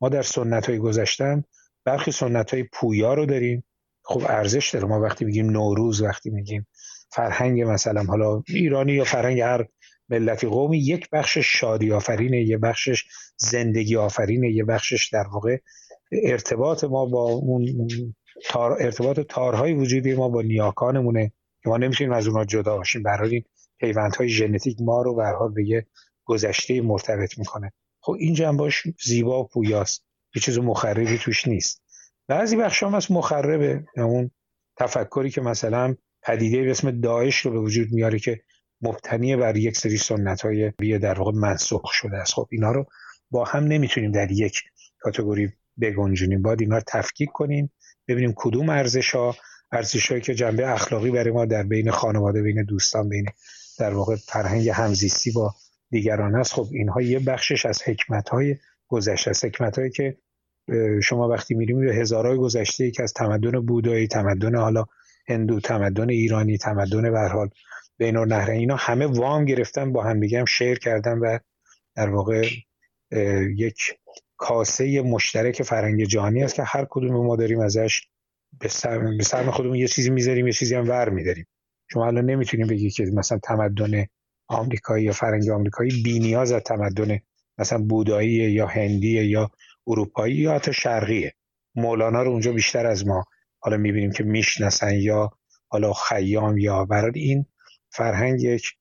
B: ما در سنت های گذشتن برخی سنت های پویا رو داریم. خب ارزش داره. ما وقتی میگیم نوروز وقتی میگیم فرهنگ مثلا حالا ایرانی یا فرهنگ هر ملتی قومی یک بخش شادی آفرینه یه بخشش زندگی آفرینه یه بخشش در واقع ارتباط ما با اون تار ارتباط تارهای وجودی ما با نیاکانمونه که ما نمی‌تونیم از اونها جدا باشیم. برای این پیوندهای ژنتیک ما رو به حال به یه گذشته مرتبط می‌کنه. خب این جنباش زیبا و پویاست. یه چیز مخربی توش نیست. بعضی بخش هم از مخربه. اون تفکری که مثلا پدیده به اسم داعش رو به وجود میاره که مبتنی بر یک سری سنت های در واقع منسوخ شده است. خب اینا رو با هم نمی‌تونیم در یک کاتگوری بگنجونیم. باید اینا تفکیک کنیم ببینیم کدوم ارزش ها ارزش هایی که جنبه اخلاقی برای ما در بین خانواده بین دوستان بین در واقع فرهنگ همزیستی با دیگران است. خب اینها یه بخشش از حکمت های گذشته است. حکمت هایی که شما وقتی میریم به هزارهای گذشته ای که از تمدن بودایی تمدن حالا هندو تمدن ایرانی تمدن به حال بین النهر اینا همه وام گرفتن با هم دیگه هم شیر کردن و در واقع یک کاسه مشترک فرنگ جهانی است که هر کدوم ما داریم ازش به سرم خودمون یه چیزی می‌ذاریم یه چیزی هم ور میداریم. شما الان نمی‌تونیم بگی که مثلا تمدن آمریکایی یا فرنگ آمریکایی بی نیاز از تمدن مثلا بودایی یا هندی یا اروپایی یا حتی شرقیه. مولانا رو اونجا بیشتر از ما حالا می‌بینیم که می‌شناسن یا حالا خیام یا برای این فرهنگ یک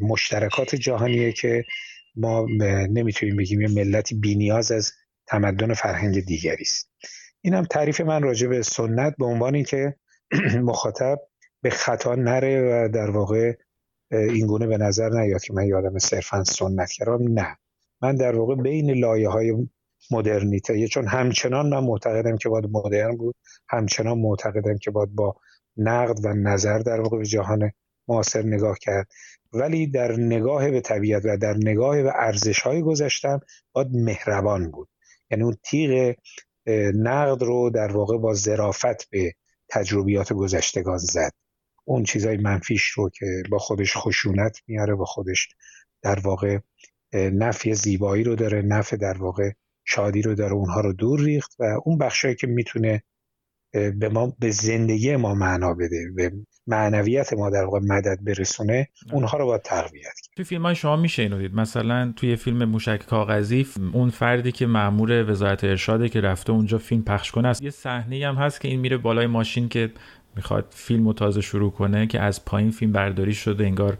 B: مشترکات جهانیه که ما نمی‌تونیم بگیم یه ملتی بینیاز از تمدن فرهنگ دیگری است. این هم تعریف من راجع به سنت به عنوان اینکه مخاطب به خطا نره و در واقع این گونه به نظر نیاد که من یادم صرفا سنت کردم نه. من در واقع بین لایه های مدرنیته چون همچنان من معتقدم که باید مدرن بود همچنان معتقدم که باید با نقد و نظر در واقع به جهان معاصر نگاه کرد. ولی در نگاه به طبیعت و در نگاه به ارزش های گذشتم باید مهربان بود. یعنی اون تیغ نقد رو در واقع با ظرافت به تجربیات گذشتگان زد. اون چیزای منفیش رو که با خودش خشونت میاره با خودش در واقع نفی زیبایی رو داره نفع در واقع شادی رو داره اونها رو دور ریخت و اون بخشایی که می‌تونه به ما به زندگی ما معنا بده به معنویت ما در واقع مدد برسونه اونها رو باید تقویت کرد
A: تو فیلم های شما میشه اینو دید. مثلا توی فیلم موشک کاغذی اون فردی که مامور وزارت ارشاده که رفته اونجا فیلم پخش کنه است. یه صحنه هم هست که این میره بالای ماشین که می‌خواد فیلم رو تازه شروع کنه که از پایین فیلم برداری شده انگار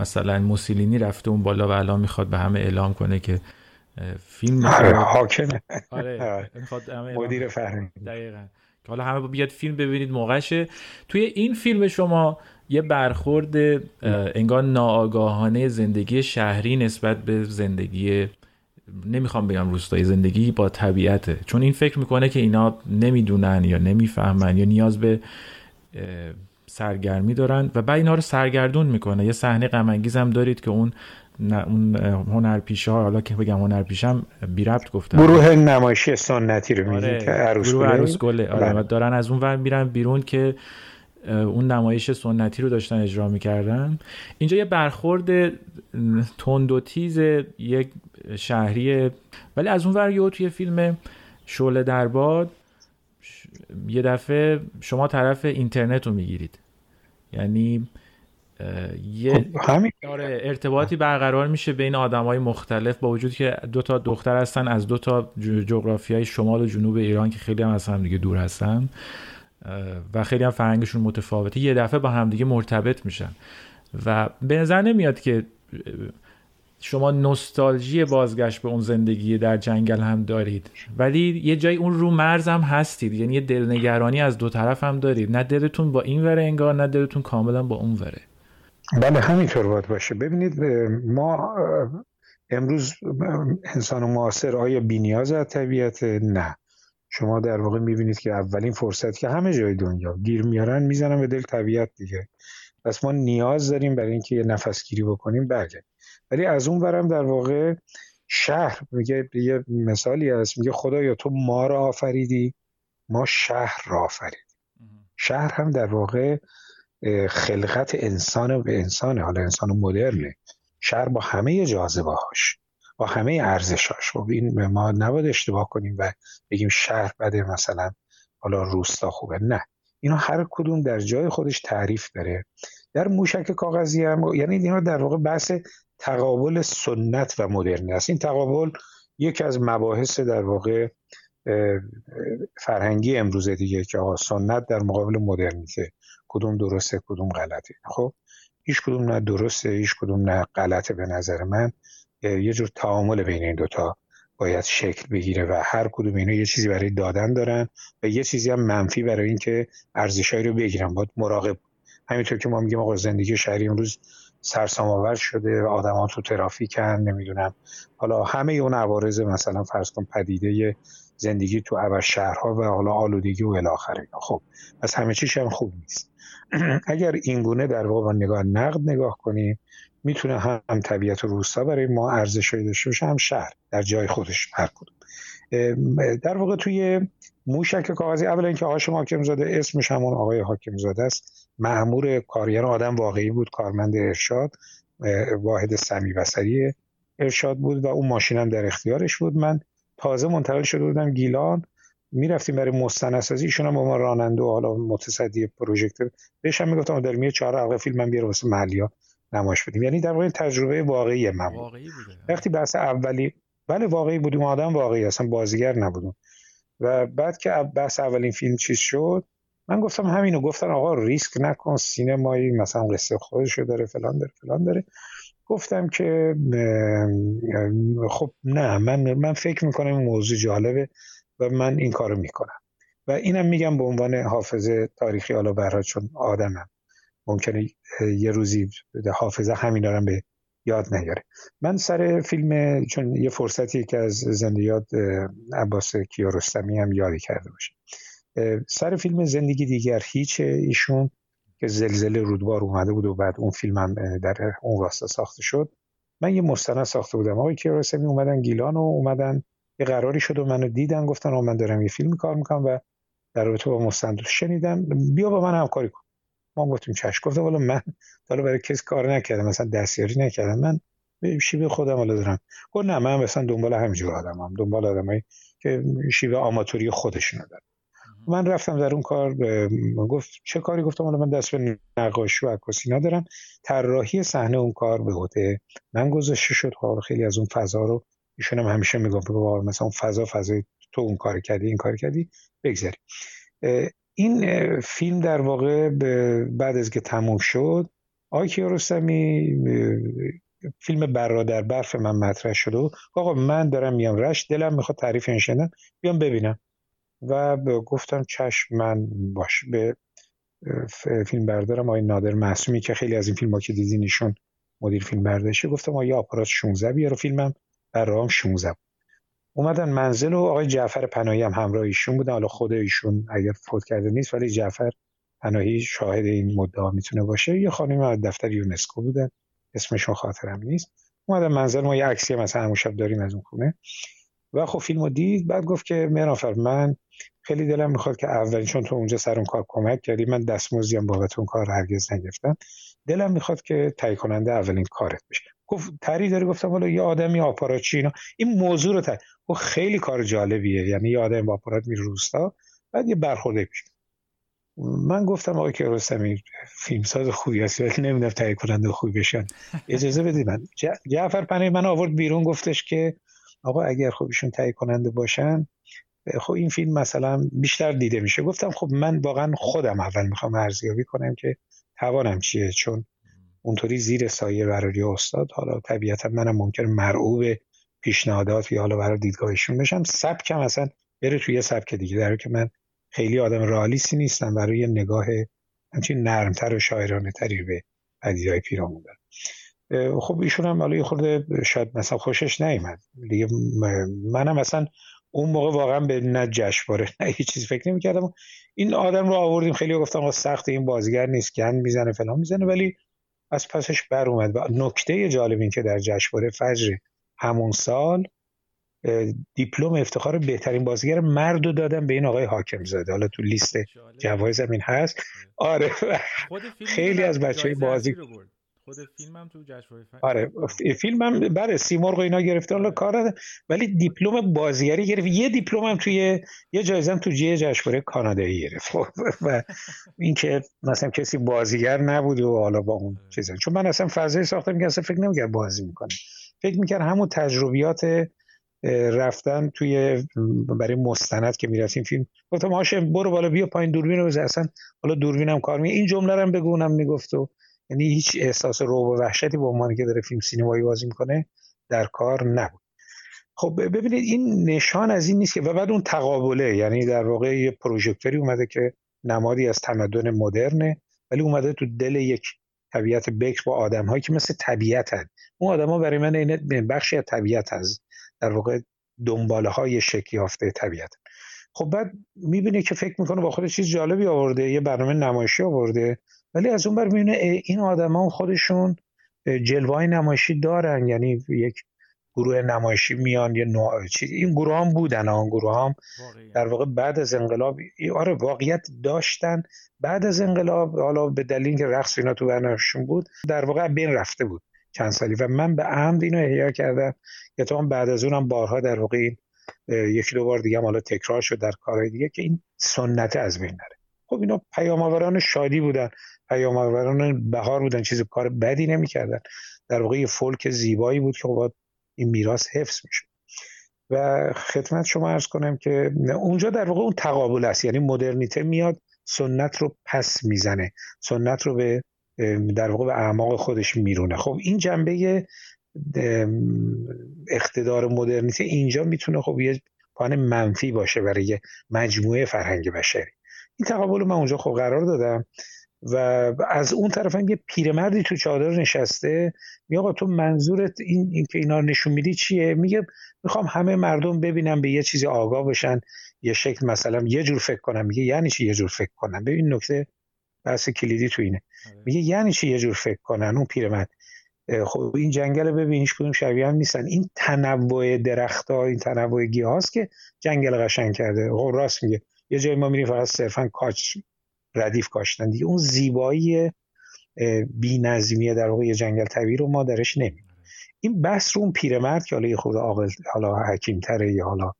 A: مثلا موسولینی رفته اون بالا و الان می‌خواد به همه اعلام کنه که فیلم
B: آره حاکمه.
A: آره
B: مدیر فرهنگی.
A: دقیقاً. حالا همه بیاد فیلم ببینید موقعشه. توی این فیلم شما یه برخورد انگار ناآگاهانه زندگی شهری نسبت به زندگی نمی‌خوام بگم روستایی زندگی با طبیعته. چون این فکر می‌کنه که اینا نمی‌دونن یا نمی‌فهمن یا نیاز به سرگرمی دارن و بعد اینا رو سرگردون می‌کنه. یه صحنه غم هم دارید که اون اون هنرپیشه ها حالا که بگم هنرپیشم بی ربط گفتم.
B: گروه نمایشی سنتی رو میگی آره، که
A: عروس گله؟ آره بله. دارن از اون ور میرن بیرون که اون نمایش سنتی رو داشتن اجرا می‌کردن. اینجا یه برخورد تند و تیز یک شهری ولی از اون ور یه توی فیلم شعله درباد یه دفعه شما طرف اینترنت رو می‌گیرید. یعنی یه
B: خب،
A: آره ارتباطی برقرار میشه بین آدم های مختلف با وجود که دو تا دختر هستن از دو تا جغرافی های شمال و جنوب ایران که خیلی هم از هم دیگه دور هستن و خیلی هم فرهنگشون متفاوته یه دفعه با همدیگه مرتبط میشن. و به نظر نمیاد که شما نوستالژی بازگشت به اون زندگی در جنگل هم دارید. ولی یه جای اون رو مرز هم هستید یعنی یه دلنگرانی از دو طرف هم دارید. نه دلتون با این وره انگار نه دلتون کاملا با اون وره.
B: بله همینطور باید باشه. ببینید ما امروز انسان معاصر آیا بینیاز از طبیعت؟ نه. شما در واقع می‌بینید که اولین فرصت که همه جای دنیا گیر میارن می‌زنن به دل طبیعت دیگه. پس ما نیاز داریم برای اینکه یه نفسگیری بکنیم. بله. ولی از اون برم در واقع شهر میگه یه مثالی هست. میگه خدایا تو ما را آفریدی ما شهر را آفریدیم. شهر هم در واقع خلقت انسان به انسانه. حالا انسان مدرنه. شهر با همه جاذبه‌هاش با همه ارزشاش خب این ما نباید اشتباه کنیم و بگیم شهر بده مثلا حالا روستا خوبه. نه. اینا هر کدوم در جای خودش تعریف داره در موشک کاغذی هم یعنی اینا در واقع بحث تقابل سنت و مدرنی است. این تقابل یکی از مباحث در واقع فرهنگی امروزه دیگه که آقا سنت در مقابل مدرنیته. کدوم درسته کدوم غلطه. خب هیچ کدوم نه درسته هیچ کدوم نه غلطه به نظر من. یه جور تعامل بین این دوتا باید شکل بگیره و هر کدوم اینا یه چیزی برای دادن دارن و یه چیزی هم منفی برای اینکه ارزشهایی رو بگیرن. باید مراقب همینطور که ما میگیم آقا زندگی شهری امروز سرسام آور شده آدما تو ترافیکن نمی‌دونم. حالا همه اون عوارض مثلا فرض کن پدیده زندگی تو اول شهرها و حالا آلودگی و الاخره خب پس همه چیش هم خوب نیست. اگر این گونه در واقع نگاه نقد نگاه کنیم می‌تونه هم طبیعت روستا برای ما ارزش داشته باشه هم شهر در جای خودش هر کدوم. در واقع توی موشک کاغذی اولا اینکه هاشم حاکم زاده اسمش همون آقای حاکم زاده است. معمور کارگر آدم واقعی بود کارمند ارشاد واحد سمی بسری ارشاد بود و اون ماشینم در اختیارش بود. من تازه منتقل شده بودم گیلان. می‌رفتیم برای مستندسازی. ایشون هم با ما راننده و حالا متصدی پروژکتور بهش هم می‌گفتم در میاد چهار حلقه فیلم من بیاره واسه محلیا نمایش بدیم. یعنی در واقع تجربه واقعی من بود. واقعی بوده. وقتی بحث اولی بله واقعی بودیم. آدم واقعی اصلا بازیگر نبودم و بعد که بحث اولین فیلم چیز شد من گفتم همینو. گفتن آقا ریسک نکن سینمایی مثلا قصه خودشو داره فلان داره فلان داره. گفتم که خب نه من من فکر می‌کنم این موضوع جالبه. و من این کارو می‌کنم. و اینم میگم به عنوان حافظه تاریخی حالا برای چون آدمم ممکنه یه روزی حافظه همین دارم به یاد نیاره. من سر فیلم چون یه فرصتی که از زنده یاد عباس کیارستمی هم یادی کرده باشه. سر فیلم زندگی دیگر هیچ ایشون که زلزله رودبار اومده بود و بعد اون فیلم هم در اون راستا ساخته شد. من یه مستند ساخته بودم. آقای کیارستمی اومدن گیلان و اومدن یه قراری شد و منو دیدن گفتن من دارم یه فیلم کار می‌کنم و در رابطه با مستند شنیدم. بیا با من همکاری کن. ما گفتیم چش. گفتم والا من حالا برای کسی کار نکردم مثلا دستیاری نکردم. من شیوه خودم حالا دارم. گفت نه من مثلا دنبال همینجور آدمم دنبال آدمایی که شیوه آماتوری خودشون دارن. من رفتم در اون کار گفت چه کاری؟ گفتم حالا من دست به نقاشی و عکاسی ندارم. طراحی صحنه اون کار به عهده من گذاشته شد. خب خیلی از اون فضا رو ایشون هم همیشه می‌گفت مثلا اون فضا فضای تو اون کار کردی این کار کردی بگذاری این فیلم در واقع بعد از که تموم شد آقای کیارستمی فیلم برادر برف من مطرح شده و آقا من دارم میام رشت دلم می‌خواد تعریف این بیام ببینم. و گفتم چشم من باش. به فیلم بردارم آقای نادر معصومی که خیلی از این فیلم ها که دیدین ایشون مدیر فیلم برداشته گفتم آیا آپارات 16 بیار فیلمم. برام 16 اومدن منزل و آقای جعفر پناهی هم همراه ایشون بودن. حالا خود ایشون اگر فوت کرده نیست ولی جعفر پناهی شاهد این مدعا می‌تونه باشه. یه خانم از دفتر یونسکو بودن. اسمشون خاطرم نیست. اومدم منزل ما یه عکسی مثلا همون شب داریم از اون خونه. و خب فیلمو دید. بعد گفت که مرافر من خیلی دلم می‌خواد که اولین چون تو اونجا سر اون کار کمک کردی من دستمزدی هم بابت اون کار هرگز نگرفتم. دلم می‌خواد که تهیه کننده اولین کارت بشه. گفت تری داری گفتم حالا یه آدمی آپاراچی اینا. این موضوع رو تر گفت خیلی کار جالبیه. یعنی یه آدم با آپارات میره روستا بعد یه برخورده پیش من گفتم آقای فیلم فیلمساز خوبی هست ولی نمی‌دونم تهیه کننده خوبی بشن. اجازه بدید من جعفر پنه من آورد بیرون گفتش که آقا اگر خب ایشون تهیه کننده باشن خب این فیلم مثلا بیشتر دیده میشه. گفتم خب من واقعا خودم اول می‌خوام ارزیابی کنم که توانم چیه چون اونطوری زیر سایه برای استاد. حالا طبیعتا منم ممکن مرعوب پیشنهادات یا حالا برای دیدگاهشون بشم. سبکم اصلا بره توی سبک دیگه. در که من خیلی آدم رالیسی نیستم. برای نگاه همچین نرمتر و شاعرانه تری به پدیدهای پیرامون دارم. خب ایشون هم حالا خورده شاید مثلا خوشش نیومد. دیگه منم مثلا اون موقع واقعا به نه جشنواره نه هیچ چیزی فکر نمی‌کردم. این آدم رو آوردیم. خیلی گفتم سخت این بازیگر نیست. گند می‌زنه فلان می‌زنه. ولی از پسش بر اومد و نکته جالب این که در جشنواره فجر همون سال دیپلم افتخار بهترین بازیگر مرد رو دادن به این آقای حاکم زاده. حالا تو لیست جوایز این هست. آره. خیلی از بچه های بازی
A: خود فیلمم تو جشنواره
B: آره فیلمم بله سیمرغ اینا گرفته حالا کار ولی دیپلم بازیگری گرفت. یه دیپلم هم توی یه جایزه تو جیه جشنواره کانادایی گرفت. و اینکه مثلا کسی بازیگر نبود و حالا با اون چیزا. چون من اصلا فضای ساختم که اصلا فکر نمی‌کرد بازی می‌کنه. فکر می‌کرد همون تجربیات رفتن توی برای مستند که می‌رفتیم فیلم. گفتم هاشم برو بالا بیا پایین دوربین رو اصلا حالا دوربینم کار می این جمله رو بگونم می‌گفت و یعنی هیچ احساس رو و وحشتی به عنوان که داره فیلم سینمایی بازی می‌کنه در کار نبود. خب ببینید این نشان از این نیست که و بعد اون تقابله یعنی در واقع یه پروژکتوری اومده که نمادی از تمدن مدرنه ولی اومده تو دل یک طبیعت بکر با آدم هایی که مثل طبیعت هست اون آدم ها برای من این بخشی از طبیعت هست در واقع دنباله های شکلی یافته طبیعت خب بعد می‌بینه که فکر می‌کنه با خود چیز جالبی آورده یه برنامه نمایشی آورده. ولی از اون بر می‌بینه این آدما خودشون جلوه نمایشی دارن. یعنی یک گروه نمایشی میان یه نوع چیز این گروه هم بودن آن گروه هم در واقع بعد از انقلاب آره واقعیت داشتن. بعد از انقلاب حالا به دلیل که رقص اینا تو برنامه‌شون بود در واقع بین رفته بود چند سالی. و من به عمد اینو احیا کردم یا تو بعد از اونم بارها در واقع این یکی دو بار دیگه هم حالا تکرار شد در کارهای دیگه که این سنت از بین نره. خب اینا پیامآوران شادی بودن. پیامآوران بهار بودن چیز کار بدی نمی‌کردن. در واقع یه فولک زیبایی بود که خب این میراث حفظ میشه و خدمت شما ارز کنم که اونجا در واقع اون تقابل است. یعنی مدرنیته میاد سنت رو پس می‌زنه. سنت رو به در واقع به اعماق خودش میرونه. خب این جنبه اقتدار مدرنیته اینجا می‌تونه خب یه پان منفی باشه برای مجموعه فرهنگ بشری. این تقابل من اونجا خب قرار دادم. و از اون طرف هم یه پیرمردی تو چادر نشسته میگه آقا تو منظورت این, این که اینا نشون میدی چیه؟ میگه می‌خوام همه مردم ببینم به یه چیزی آگاه بشن یه شکل مثلا یه جور فکر کنم. میگه یعنی چی یه جور فکر کنم؟ ببین نکته بحث کلیدی تو اینه. آره. میگه یعنی چی یه جور فکر کنن اون پیرمرد؟ خب این جنگل رو ببین هیچ کدوم شبیه هم نیستن. این تنوع درختها این تنوع گیاهاست که جنگل قشنگ کرده. خب راست میگه. یه جای ما میریم فقط صرفا کاچ ردیف کاشتن. دیگه اون زیبایی بی نظمیه در واقع جنگل طبیعی رو ما درش نمیم این بحث رو اون پیرمرد که حالا یه خورده عاقل حالا حکیم تره یا حالا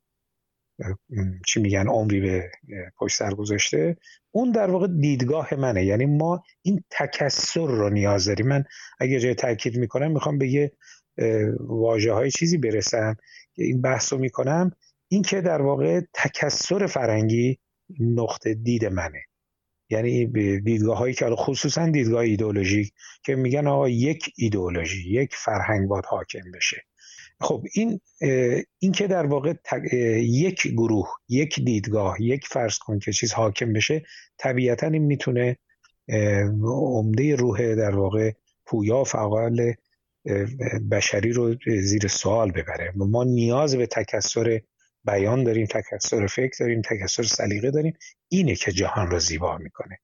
B: چی میگن عمری به پشت سر گذاشته اون در واقع دیدگاه منه. یعنی ما این تکسر رو نیاز داریم. من اگه جای تاکید می‌کنم می‌خوام به یه واجه های چیزی برسم که این بحث رو می‌کنم. این که در واقع تکسر فرنگی نقطه دید منه. یعنی دیدگاه هایی که خصوصا دیدگاه ایدئولوژیک که میگن آقا یک ایدئولوژی یک فرهنگ باید حاکم بشه. خب این این که در واقع یک گروه یک دیدگاه یک فرض کن که چیز حاکم بشه طبیعتا این می‌تونه عمده روح در واقع پویا فعال بشری رو زیر سوال ببره. ما نیاز به تکسر بیان داریم تکسر فکر داریم تکسر سلیقه داریم. اینه که جهان را زیبا می‌کنه.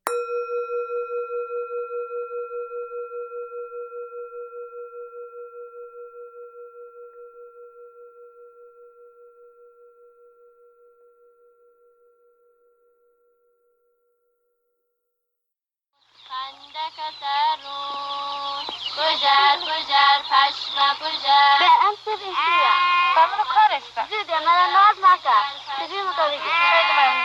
C: به امس بیشتیه
D: بمونو کارش
C: ممنون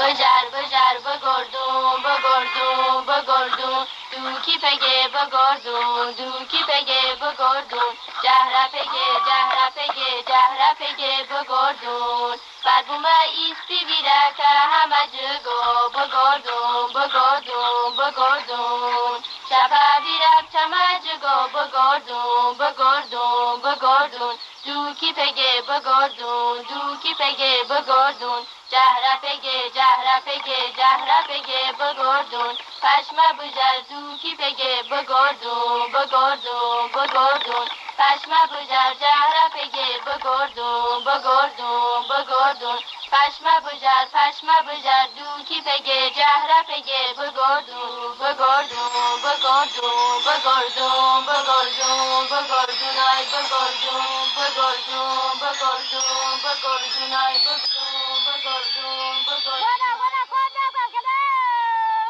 D: بجر بجر بگردون بگردون بگردون دوکی پگه بگردون دوکی پگه بگردون جهره پگه جهره پگه جهره پگه بگردون بعد بومه ایستی بیره که همه جگو بگردون بگردون بگردون شبه بیرم چمه جگو بگردون بگردون بگردون دوکی پگه بگردون دوکی پگه بگردون جهره پگه جهره پگه جهره پگه بگردون پشمه بجر دوکی پگه بگردون بگردون بگردون پشمه بجر جهره پگه بگردون بگردون بگردون پشمه بجر پشمه بجر دوکی پگه جهره پگه بگردون بگردون بگردون بگردون بگردون بگردون آی بگردون بگردون بگردون بگردون آی بگردون بگردون بگردون
C: وانا وانا کن نکن که نه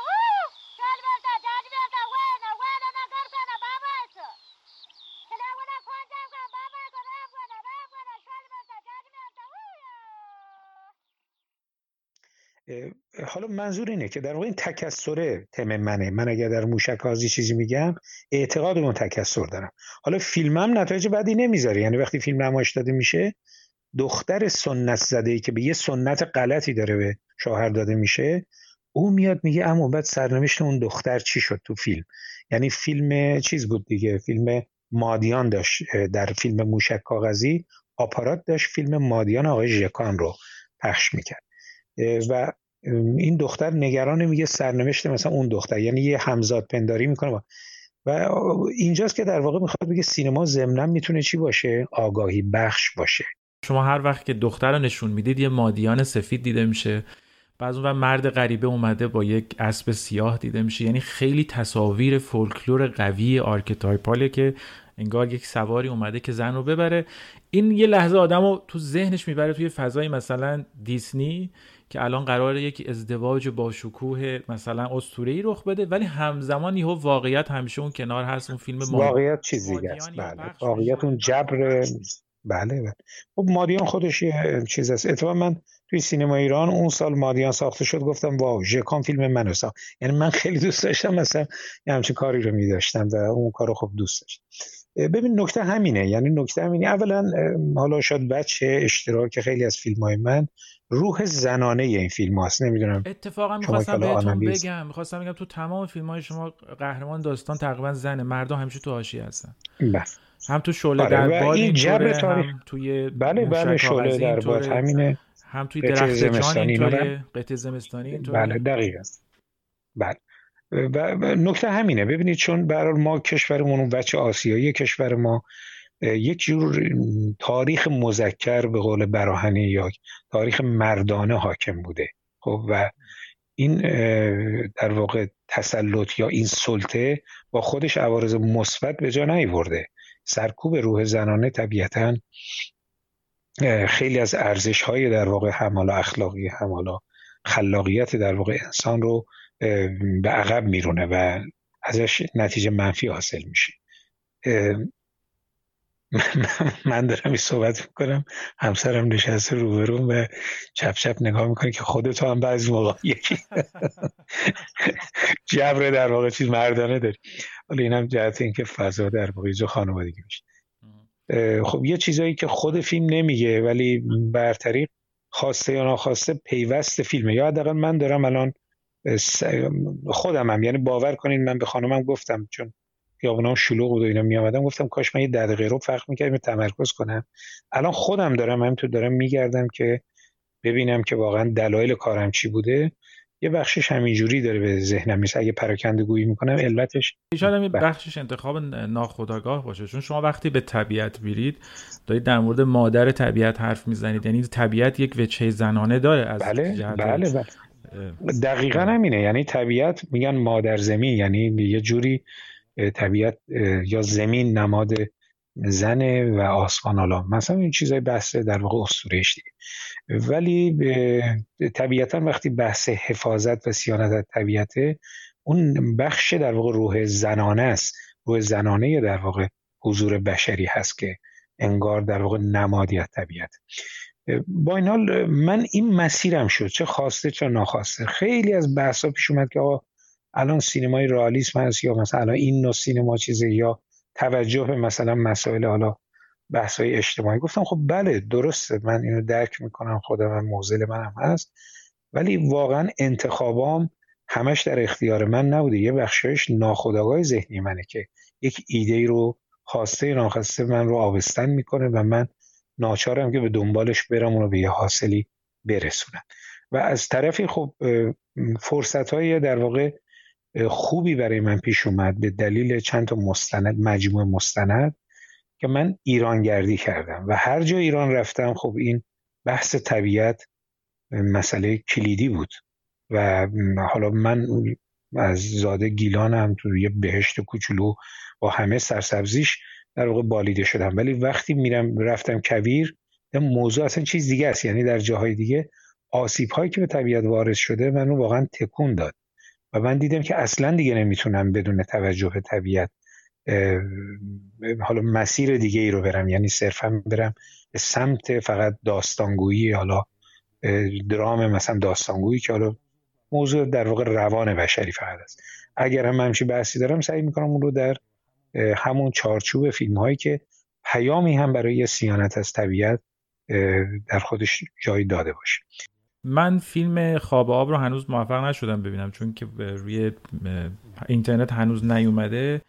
C: وو شال برتا جانی برتا وانا وانا نگر کنه بابا تو که نه وانا کن نکن بابا تو رم کنه رم کنه شال برتا جانی برتا
B: حالا منظور اینه که در واقع این تکسره تم منه. من اگر در موشکازی چیزی میگم اعتقاد اون تکسر دارم. حالا فیلمم نتایج بدی نمی‌ذاره. یعنی وقتی فیلم نمایش داده میشه دختر سنت زده ای که به یه سنت غلطی داره به شوهر داده میشه او میاد میگه اما بعد سرنوشت اون دختر چی شد تو فیلم؟ یعنی فیلم چیز بود دیگه. فیلم مادیان داشت در فیلم موشک کاغذی آپارات داشت. فیلم مادیان آقای ژکان رو پخش می‌کرد. و این دختر نگران میگه سرنوشت مثلا اون دختر یعنی یه همزاد پنداری می‌کنه. و اینجاست که در واقع می‌خواد بگه سینما ضمنا می‌تونه چی باشه؟ آگاهی بخش باشه.
A: شما هر وقت که دختر رو نشون می‌دید یه مادیان سفید دیده میشه. بعض اون مرد غریبه اومده با یک اسب سیاه دیده میشه. یعنی خیلی تصاویر فولکلور قوی آرکتایپاله که انگار یک سواری اومده که زن رو ببره. این یه لحظه آدم رو تو ذهنش می‌بره توی فضای مثلا دیسنی. که الان قرار یک ازدواج با شکوه مثلا اسطوره‌ای رخ بده ولی همزمان یهو واقعیت همیشه اون کنار هست اون فیلم
B: واقعیت چیزی است. بله واقعیت اون جبر بله بله. خب مادیان خودش یه چیز است. اتفاقا من توی سینما ایران اون سال مادیان ساخته شد گفتم واو ژکان فیلم منو ساخت. یعنی من خیلی دوست داشتم مثلا یه همچین کاری رو می‌داشتم و اون کارو خب دوست داشتم. ببین نکته همینه. یعنی نکته همینه. اولا حالا شاید بچه اشتراک خیلی از فیلم های من روح زنانه این فیلم هست. نمی‌دونم.
A: اتفاقا می‌خواستم بهتون بگم می‌خواستم بگم تو تمام فیلم های شما قهرمان داستان تقریبا زنه مردم همیشه تو حاشیه هستن.
B: بله.
A: هم تو شعله بله در
B: این جبر تاریخ.
A: هم توی
B: بله بله شعله در باد همینه.
A: هم توی درخت جان اینطوره. قطع زمستانی اینطوره.
B: بله دقیقا. بله. و نکته همینه. ببینید چون برای ما کشورمون اون بچه آسیایی کشور ما یک جور تاریخ مذکر به قول براهنی یا تاریخ مردانه حاکم بوده. خب و این در واقع تسلط یا این سلطه با خودش عوارض مثبت به جا نیورده. سرکوب روح زنانه طبیعتا خیلی از ارزش های در واقع همالا اخلاقی همالا خلاقیت در واقع انسان رو به عقب میرونه و ازش نتیجه منفی حاصل میشه. من دارم این صحبت می‌کنم. همسرم نشسته روبروم و چپ چپ نگاه می‌کنه که خودتو هم بعضی موقع یکی جبر در واقع چیز مردانه داری. حالا اینم جهت اینکه فضا در واقع جو خانوادگی میشه. خب یه چیزایی که خود فیلم نمیگه ولی بر طریق خواسته یا ناخواسته پیوست فیلمه. یا حداقل من دارم الان خودم هم یعنی باور کنین من به خانمم گفتم چون خیابونام شلوغ بود و اینا می آمدم گفتم کاش من یه ده دقیقه رو فرق می‌کردم تمرکز کنم. الان خودم دارم همینطور دارم میگردم که ببینم که واقعا دلایل کارم چی بوده. یه بخشش همینجوری داره به ذهنم میسه اگه پراکنده گویی می‌کنم علتش
A: شاید یه بخشش انتخاب ناخودآگاه باشه. چون شما وقتی به طبیعت میرید دارید در مورد مادر طبیعت حرف می‌زنید. یعنی طبیعت یک وجهه زنانه داره از
B: بله بله, بله. دقیقا همینه. یعنی طبیعت میگن مادر زمین. یعنی یه جوری طبیعت یا زمین نماد زنه و آسمان حالا. مثلا این چیزای بحث در واقع اسطورهش دیگه. ولی طبیعتا وقتی بحث حفاظت و سیانت از طبیعته اون بخش در واقع روح زنانه است. روح زنانه در واقع حضور بشری هست که انگار در واقع نمادی از طبیعت. با این حال من این مسیرم شد. چه خواسته چه ناخواسته. خیلی از بحثا پیش اومد که آقا الان سینمای رئالیسم هست یا مثلا این نوع سینما چیزه یا توجه به مثلا مسائل حالا بحث های اجتماعی. گفتم خب بله درسته. من اینو درک می‌کنم خودم من موزل منم هست. ولی واقعا انتخابام همش در اختیار من نبوده. یه بخشش ناخودآگاه ذهنی منه که یک ایده رو خواسته ناخواسته من رو آبستن می‌کنه و من ناچارم که به دنبالش برم اونو به یه حاصلی برسونم. و از طرفی خب فرصت های در واقع خوبی برای من پیش اومد به دلیل چند تا مستند مجموعه مستند که من ایران گردی کردم و هر جا ایران رفتم خب این بحث طبیعت مسئله کلیدی بود و حالا من از زاده گیلانم تو یه بهشت کوچولو با همه سرسبزیش در واقع بالیده شدم. ولی وقتی میرم رفتم کویر موضوع اصلا چیز دیگه است. یعنی در جاهای دیگه آسیب هایی که به طبیعت وارد شده منو واقعا تکون داد. و من دیدم که اصلا دیگه نمی‌تونم بدون توجه طبیعت حالا مسیر دیگه ای رو برم. یعنی صرفا برم به سمت فقط داستانگویی حالا درام مثلا داستانگویی که حالا موضوع در واقع روان بشری فقط است. اگر هم همچی بحثی دارم سعی می‌کنم اون رو در همون چارچوب فیلم هایی که پیامی هم برای سیانت از طبیعت در خودش جای داده باشه.
A: من فیلم خواب آب رو هنوز موفق نشدم ببینم چون که روی اینترنت هنوز نیومده.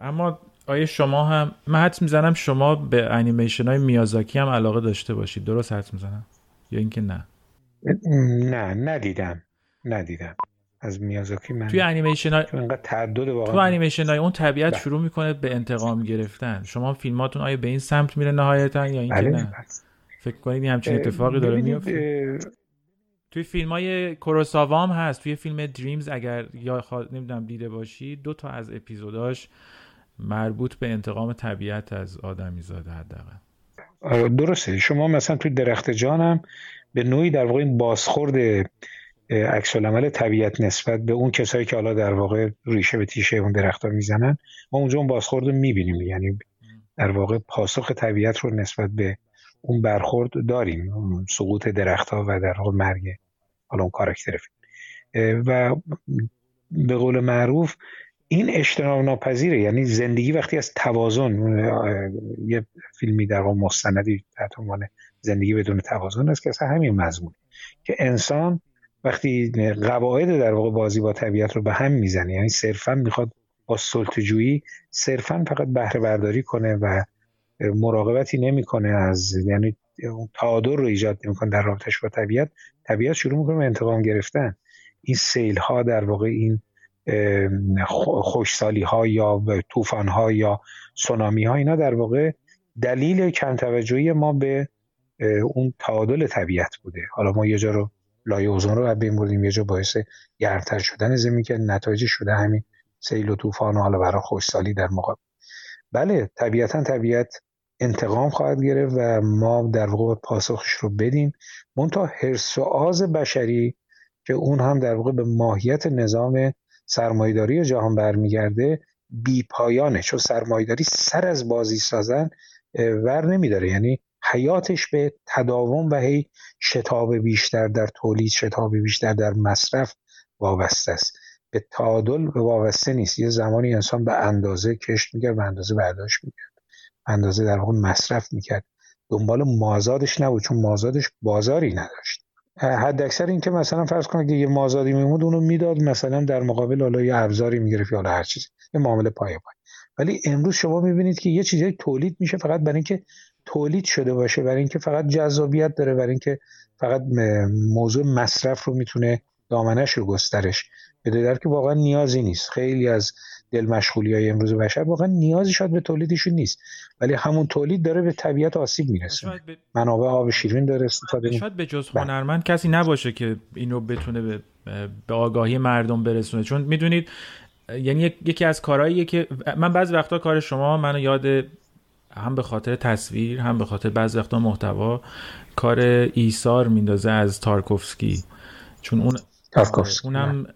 A: اما آیا شما هم من حدس می‌زنم شما به انیمیشن های میازاکی هم علاقه داشته باشید. درست حدس می‌زنم؟ یا اینکه نه؟
B: نه ندیدم. ندیدم. از میازاکی من
A: توی انیمیشن های
B: تعدد واقعا
A: تو انیمیشن های اون طبیعت بله. شروع می‌کنه به انتقام گرفتن. شما فیلماتون آیا به این سمت میره نهایتا یا اینکه بله، نه؟ بله. فکر کنید همچین اتفاقی داره میفته توی فیلم های کوروساوا هست. توی فیلم دریمز اگر یا خوا... نمی‌دونم دیده باشی دو تا از اپیزوداش مربوط به انتقام طبیعت از آدمی زاده حداقل.
B: آره، درسته. شما مثلا توی درخت جانم به نوعی در واقع این بازخورد عکس عمل طبیعت نسبت به اون کسایی که حالا در واقع ریشه به تیشه اون درختها می‌زنن ما اونجا اون بازخورد رو می‌بینیم. یعنی در واقع پاسخ طبیعت رو نسبت به اون برخورد داریم سقوط درختها و در واقع مرگ حالا اون کاراکتر و به قول معروف این اجتناب ناپذیره یعنی زندگی وقتی از توازن یه فیلمی در واقع مستندی تحت عنوان زندگی بدون توازن است که اصلا همین مضمون. که انسان وقتی قواعد در واقع بازی با طبیعت رو به هم می‌زنه یعنی صرفا می‌خواد با سلطجویی صرفا فقط بهره برداری کنه و مراقبتی نمی‌کنه از یعنی تعادل رو ایجاد نمی‌کنه در رابطش با طبیعت. طبیعت شروع می‌کنه به انتقام گرفتن. این سیل ها در واقع این خوشسالی ها یا طوفان ها یا سونامی ها اینا در واقع دلیل کم توجهی ما به اون تعادل طبیعت بوده. حالا ما یه جا رو لایه اوزون رو بین بردیم یه جا باعث گرمتر شدن زمین که نتایج شده همین سیل و طوفان و حالا برای خوشسالی در مقابل. بله طبیعتا طبیعت انتقام خواهد گرفت و ما در واقع پاسخش رو بدیم. منتها حرس و آز بشری که اون هم در واقع به ماهیت نظام سرمایداری جهان برمیگرده بی پایانه. چون سرمایداری سر از بازی سازن ور نمیداره. یعنی حیاتش به تداوم و هی شتاب بیشتر در تولید شتاب بیشتر در مصرف وابسته است. به تعادل وابسته نیست. یه زمانی انسان به اندازه کشت می‌کرد به اندازه برداشت می‌کرد اندازه در واقع مصرف می‌کرد. دنبال مازادش نبود چون مازادش بازاری نداشت. حد اکثر این که مثلا فرض کنید که یه مازادی میمود اونو می‌داد مثلا در مقابل حالا یه ابزاری می‌گرفت یا هر چیزی. یه معامله پای پای ولی امروز شما می‌بینید که یه چیزی تولید میشه فقط برای اینکه تولید شده باشه برای اینکه فقط جذابیت داره برای اینکه فقط موضوع مصرف رو می‌تونه دامنش رو گسترش بده. در که واقعا نیازی نیست. خیلی از دل مشغولی های امروز بشر واقعا نیازی شاید به تولیدشون نیست. ولی همون تولید داره به طبیعت آسیب می‌رسه. ب... منابع آب شیرین داره استفاده
A: شاید به جز بله. هنرمند کسی نباشه که اینو بتونه به, به آگاهی مردم برسونه. چون می‌دونید یعنی یکی از کارهاییه که من بعضی وقتا کار شما منو یاد هم به خاطر تصویر هم به خاطر بعضی وقتا محتوا کار ایثار میندازه از تارکوفسکی. چون اون اونم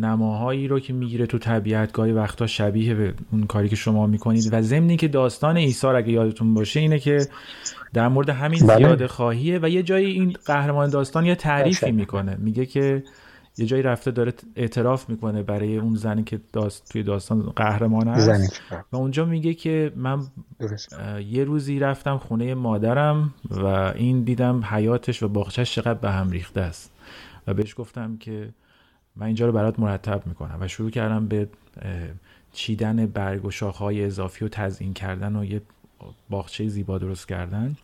A: نماهایی رو که می‌گیره تو طبیعت گاهی وقتا شبیه به اون کاری که شما می‌کنید. و ضمنی که داستان ایثار اگه یادتون باشه اینه که در مورد همین
B: بله.
A: زیاده خواهیه و یه جایی این قهرمان داستان یه تعریفی
B: بله.
A: می‌کنه. میگه که یه جایی رفته داره اعتراف می‌کنه برای اون زنی که داست توی داستان قهرمان هست.
B: زنی
A: و اونجا میگه که من یه روزی رفتم خونه مادرم و این دیدم حیاتش و باغچش چقدر به هم ریخته است. و بهش گفتم که من اینجا رو برات مرتب می‌کنم و شروع کردم به چیدن برگ و شاخهای اضافی و تزیین کردن و یه باغچه زیبا درست کردن.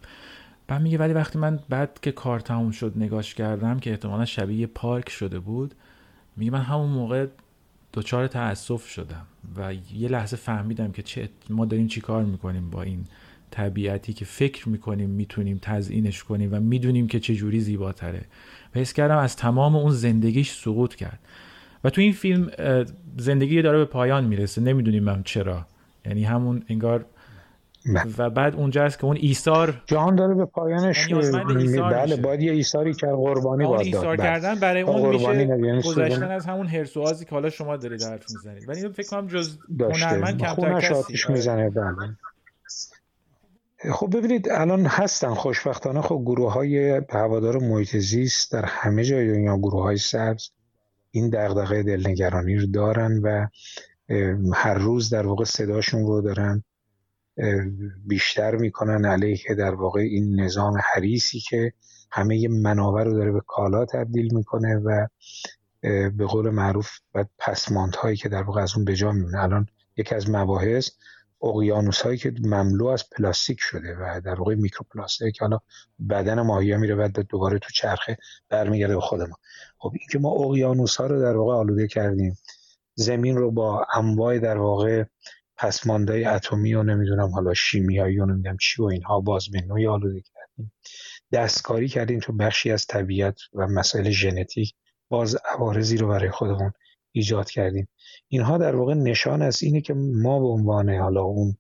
A: بعد میگه ولی وقتی من بعد که کار تموم شد نگاش کردم که احتمالا شبیه یه پارک شده بود میگه من همون موقع دچار تأسف شدم و یه لحظه فهمیدم که چه ما داریم چی کار می‌کنیم با این طبیعتی که فکر می‌کنیم می‌تونیم تزیینش کنیم و می‌دونیم که چه جوری زیباتره. و حس کردم از تمام اون زندگیش سقوط کرد و تو این فیلم زندگی داره به پایان می‌رسه نمی‌دونیم هم چرا یعنی همون انگار. و بعد اونجا است که اون ایثار
B: جهان داره به پایانش
A: ایثار
B: بله. باید یه ایثاری کرد قربانی باید داد
A: ایثار
B: بله.
A: کردن برای اون میشه
B: یعنی
A: گذشتن از همون هرس و آزی که حالا شما دارید حرف می‌زنید ولی فکر کنم جز هنرمند کمتر کسی آره.
B: می‌زنه بله خب ببینید الان هستن خوشبختانه. خب گروه های هوادار محیط زیست در همه جای دنیا گروه های سبز این دغدغه دلنگرانی رو دارن و هر روز در واقع صداشون رو دارن بیشتر می‌کنن علیه در واقع این نظام حریسی که همه منابع رو داره به کالا تبدیل می‌کنه و به قول معروف و پسماندهایی که در واقع از اون به جا میمونه. الان یکی از مباحث اقیانوس هایی که مملو از پلاستیک شده و در واقع میکروپلاستیک که حالا بدن ماهی میره بعد دوباره تو چرخه برمیگرده به خود ما خب این که ما اقیانوس ها رو در واقع آلوده کردیم زمین رو با انواع در واقع پسماندهای اتمی و نمی‌دونم حالا شیمیایی و نمی‌دونم چی و اینها باز به آلوده کردیم. دستکاری کردیم تو بخشی از طبیعت و مسائل ژنتیک باز عوارضی رو برای خودمون ایجاد کردیم. اینها در واقع نشان از اینه که ما به عنوان حالا اون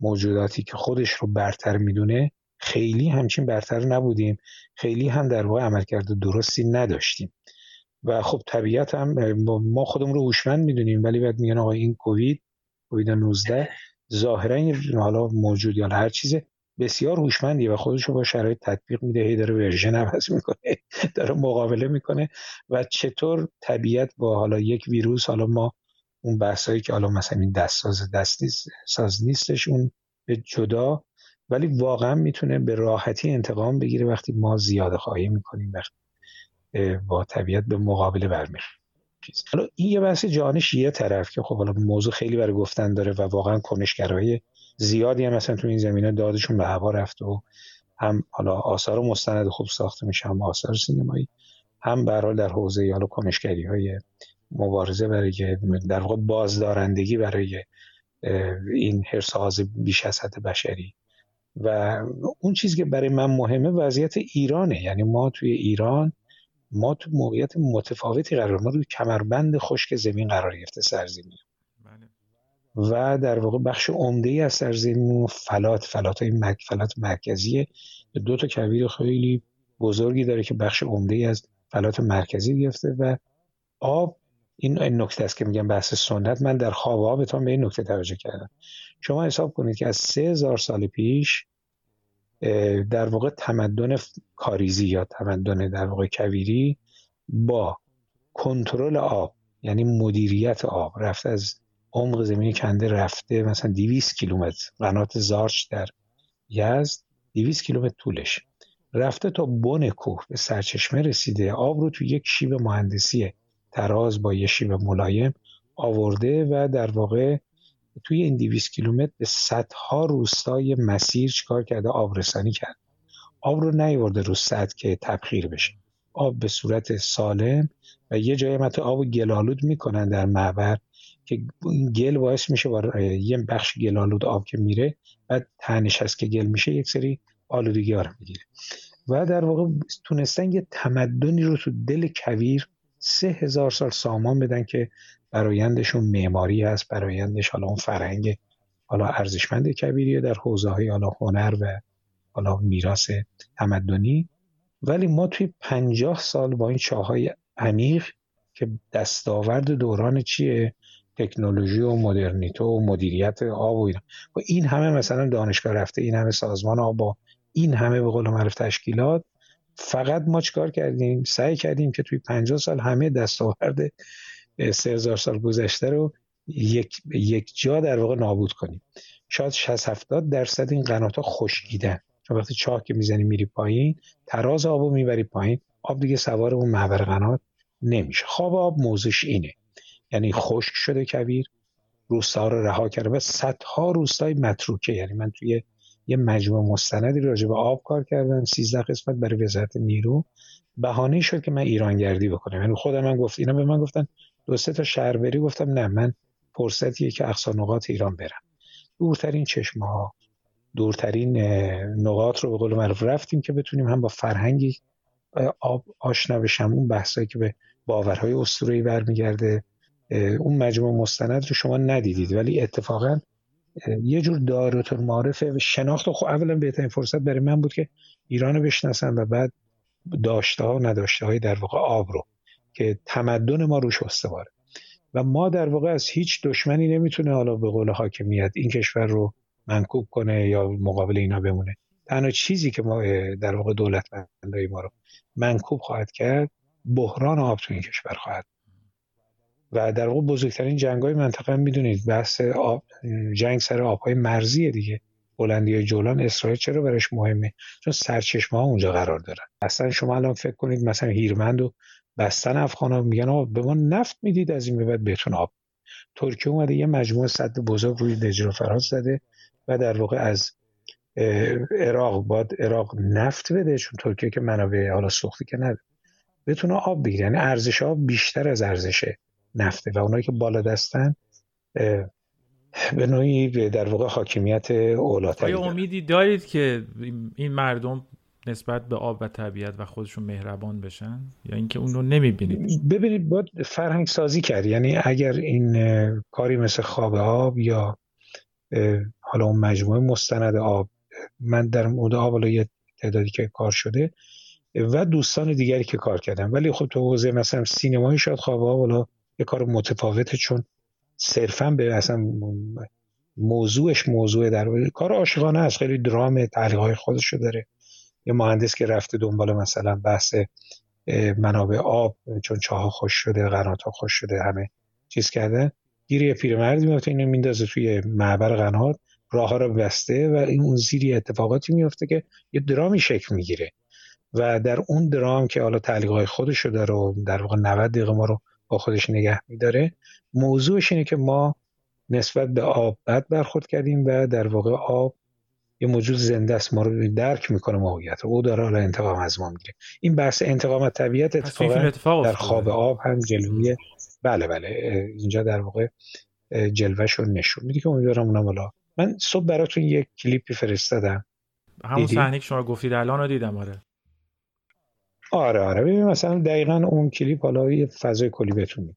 B: موجوداتی که خودش رو برتر می‌دونه خیلی همچین برتر نبودیم. خیلی هم در واقع عملکرد درستی نداشتیم. و خب طبیعت هم ما خودمون رو هوشمند می‌دونیم ولی بعد میگن آقا این کووید کووید 19 ظاهرا حالا موجود یا هر چیز بسیار هوشمندیه و خودش رو با شرایط تطبیق میده هی داره ورژن عوض می‌کنه داره مقابله می‌کنه و چطور طبیعت با حالا یک ویروس حالا ما اون بحثایی که حالا مثلا این دست ساز دست نیست ساز نیستش اون به جدا ولی واقعا می‌تونه به راحتی انتقام بگیره وقتی ما زیاده خواهی می‌کنیم وقتی با طبیعت به مقابله برمیخ حالا این یه بحث جانش یه طرف که خب حالا موضوع خیلی برای گفتن داره و واقعا کنشگرایی زیادی هم مثلا تو این زمینه دادشون به هوا رفت و هم حالا آثار مستند خوب ساخته میشه هم آثار سینمایی هم برحال در حوزه حالا کنشگری های مبارزه برای در واقع بازدارندگی برای این حرساز بیش از حد بشری. و اون چیزی که برای من مهمه وضعیت ایرانه. یعنی ما توی ایران ما تو موقعیت متفاوتی قرار ما روی کمربند خشک زمین قرار گرفته سرزمین. و در واقع بخش عمده ای از سرزمین فلات فلات های مک فلات مرکزی دو تا کویر خیلی بزرگی داره که بخش عمده ای از فلات مرکزی گرفته و آب این نکته است که میگم بحث سنت. من در خواب آبتان به این نکته توجه کردم. شما حساب کنید که از سه هزار سال پیش در واقع تمدن کاریزی یا تمدن در واقع کویری با کنترل آب یعنی مدیریت آب رفته از عمق زمین کنده رفته مثلا 200 کیلومتر. قنات زارچ در یزد 200 کیلومتر طولش. رفته تا بن کوه به سرچشمه رسیده. آب رو تو یک شیب مهندسی تراز با یه شیب ملایم آورده و در واقع توی این 200 کیلومتر به صدها روستای مسیر چیکار کرده؟ آبرسانی کرد. آب رو نیورده رو سد که تبخیر بشه. آب به صورت سالم و یه جایی مت آب گلالود می‌کنن در معبر که گل باعث میشه با یه بخش گلالود آب که میره بعد تنش هست که گل میشه یک سری آلودگی ها می‌گیره. و در واقع تونستن یه تمدنی رو تو دل کویر سه هزار سال سامان بدن که برایندشون معماری هست برایندش حالا اون فرهنگ حالا ارزشمند کبیریه در حوزه های حالا هنر و حالا میراث تمدنی. ولی ما توی پنجاه سال با این چاهای عمیق که دستاورد دوران چیه؟ تکنولوژی و مدرنیته و مدیریت آب و اینا. و این همه مثلا دانشگاه رفته این همه سازمان آب با این همه به قول معروف تشکیلات فقط ما چیکار کردیم؟ سعی کردیم که توی 50 سال همه دستاورد سه هزار سال گذشته رو یک, یک جا در واقع نابود کنیم. شاید 60 70 درصد این قنات ها خشکیدن. چون وقتی چاه که می‌زنی میری پایین تراز آبو می‌بری پایین آب دیگه سوار اون محور قنات نمیشه. خواب آب موزش اینه. یعنی خشک شده کویر روستا رو رها کرده و صدها روستای متروکه. یعنی من توی یه مجموعه مستندی راجع به آب کار کردم 13 قسمت برای وزارت نیرو. بهانه شد که من ایرانگردی بکنم. یعنی خودم من گفت اینا به من گفتن دو سه تا شهر بری گفتم نه من فرصتیه که اقصا نقاط ایران برم. دورترین چشمه ها دورترین نقاط رو به قول معروف رفتیم که بتونیم هم با فرهنگی آب آشنا بشم. اون بحثایی که به باورهای اسطوره‌ای برمیگرده. اون مجموع مستند رو شما ندیدید ولی اتفاقا یه جور دایره معرفه و شناخت. خب اولا بهترین فرصت برای من بود که ایران رو بشناسم و بعد داشته ها و نداشته های در واقع آب رو که تمدن ما روش استواره و ما در واقع از هیچ دشمنی نمی‌تونه حالا به قول حاکمیت این کشور رو منکوب کنه یا مقابل اینا بمونه. تنها چیزی که ما در واقع دولت ما رو منکوب خواهد کرد بحران آب تو این کشور خواهد و در واقع بزرگترین جنگ های منطقه هم می‌دونید بحث آب جنگ سر آبهای مرزیه دیگه. بلندی جولان اسرائیل چرا برش مهمه؟ چون سرچشمه ها اونجا قرار دارن. اصلا شما الان فکر کنید مثلا هیرمند و بستن افغان ها میگن آقا به ما نفت می‌دید از این به بعد بهتون آب. ترکیه اومده یه مجموعه صد بزرگ روی دجل و فراز زده و در واقع از عراق باد عراق نفت بده چون ترکیه که منابع حالا سوختی که نداره. بتونه آب بگیره. یعنی ارزش آب بیشتر از ارزش نفته و اونایی که بالا دستن به نوعی در واقع حاکمیت اولاتری
A: آیا امیدی دارید که این مردم نسبت به آب و طبیعت و خودشون مهربان بشن؟ یا اینکه اون رو نمی‌بینید؟
B: ببینید باید فرهنگ سازی کرد. یعنی اگر این کاری مثل خواب آب یا حالا اون مجموعه مستند آب من در مورد آب حالا یه تعدادی که کار شده و دوستان دیگری که کار کردن. ولی خب تو حوزه مثلا سینمایی شاید خواب آب حالا یه کار متفاوته چون صرفا به اصلا موضوعش موضوع در کار عاشقانه است. خیلی درام تعلیق های خودشو داره. یه مهندس که رفته دنبال مثلا بحث منابع آب چون چاه خوش شده قنات ها خوش شده همه چیز کرده گیری پیرمردی میفته اینو میندازه توی معبر قنات راه ها رو بسته و این اون زیری اتفاقاتی میفته که یه درامی شکل می‌گیره. و در اون درام که حالا تعلیق های خودشو داره و در واقع 90 دقیقه ما رو با خودش نگه میداره. موضوعش اینه که ما نسبت به آب بد برخورد کردیم و در واقع آب یه موجود زنده است ما رو درک می‌کنه موقعیت او داره حالا انتقام از ما می‌گیره. این بحث انتقام طبیعت اتفاقا در خواب آب هم جلوی بله بله. اینجا در واقع جلوش رو نشون میده که امیدوارم اونم حالا من صبح براتون یک کلیپی فرستادم.
A: همون صحنه که شما گفتید الان رو دیدم آره.
B: آره آره. ببین مثلا دقیقا اون کلیپ حالا یه فضای کلی بتونیم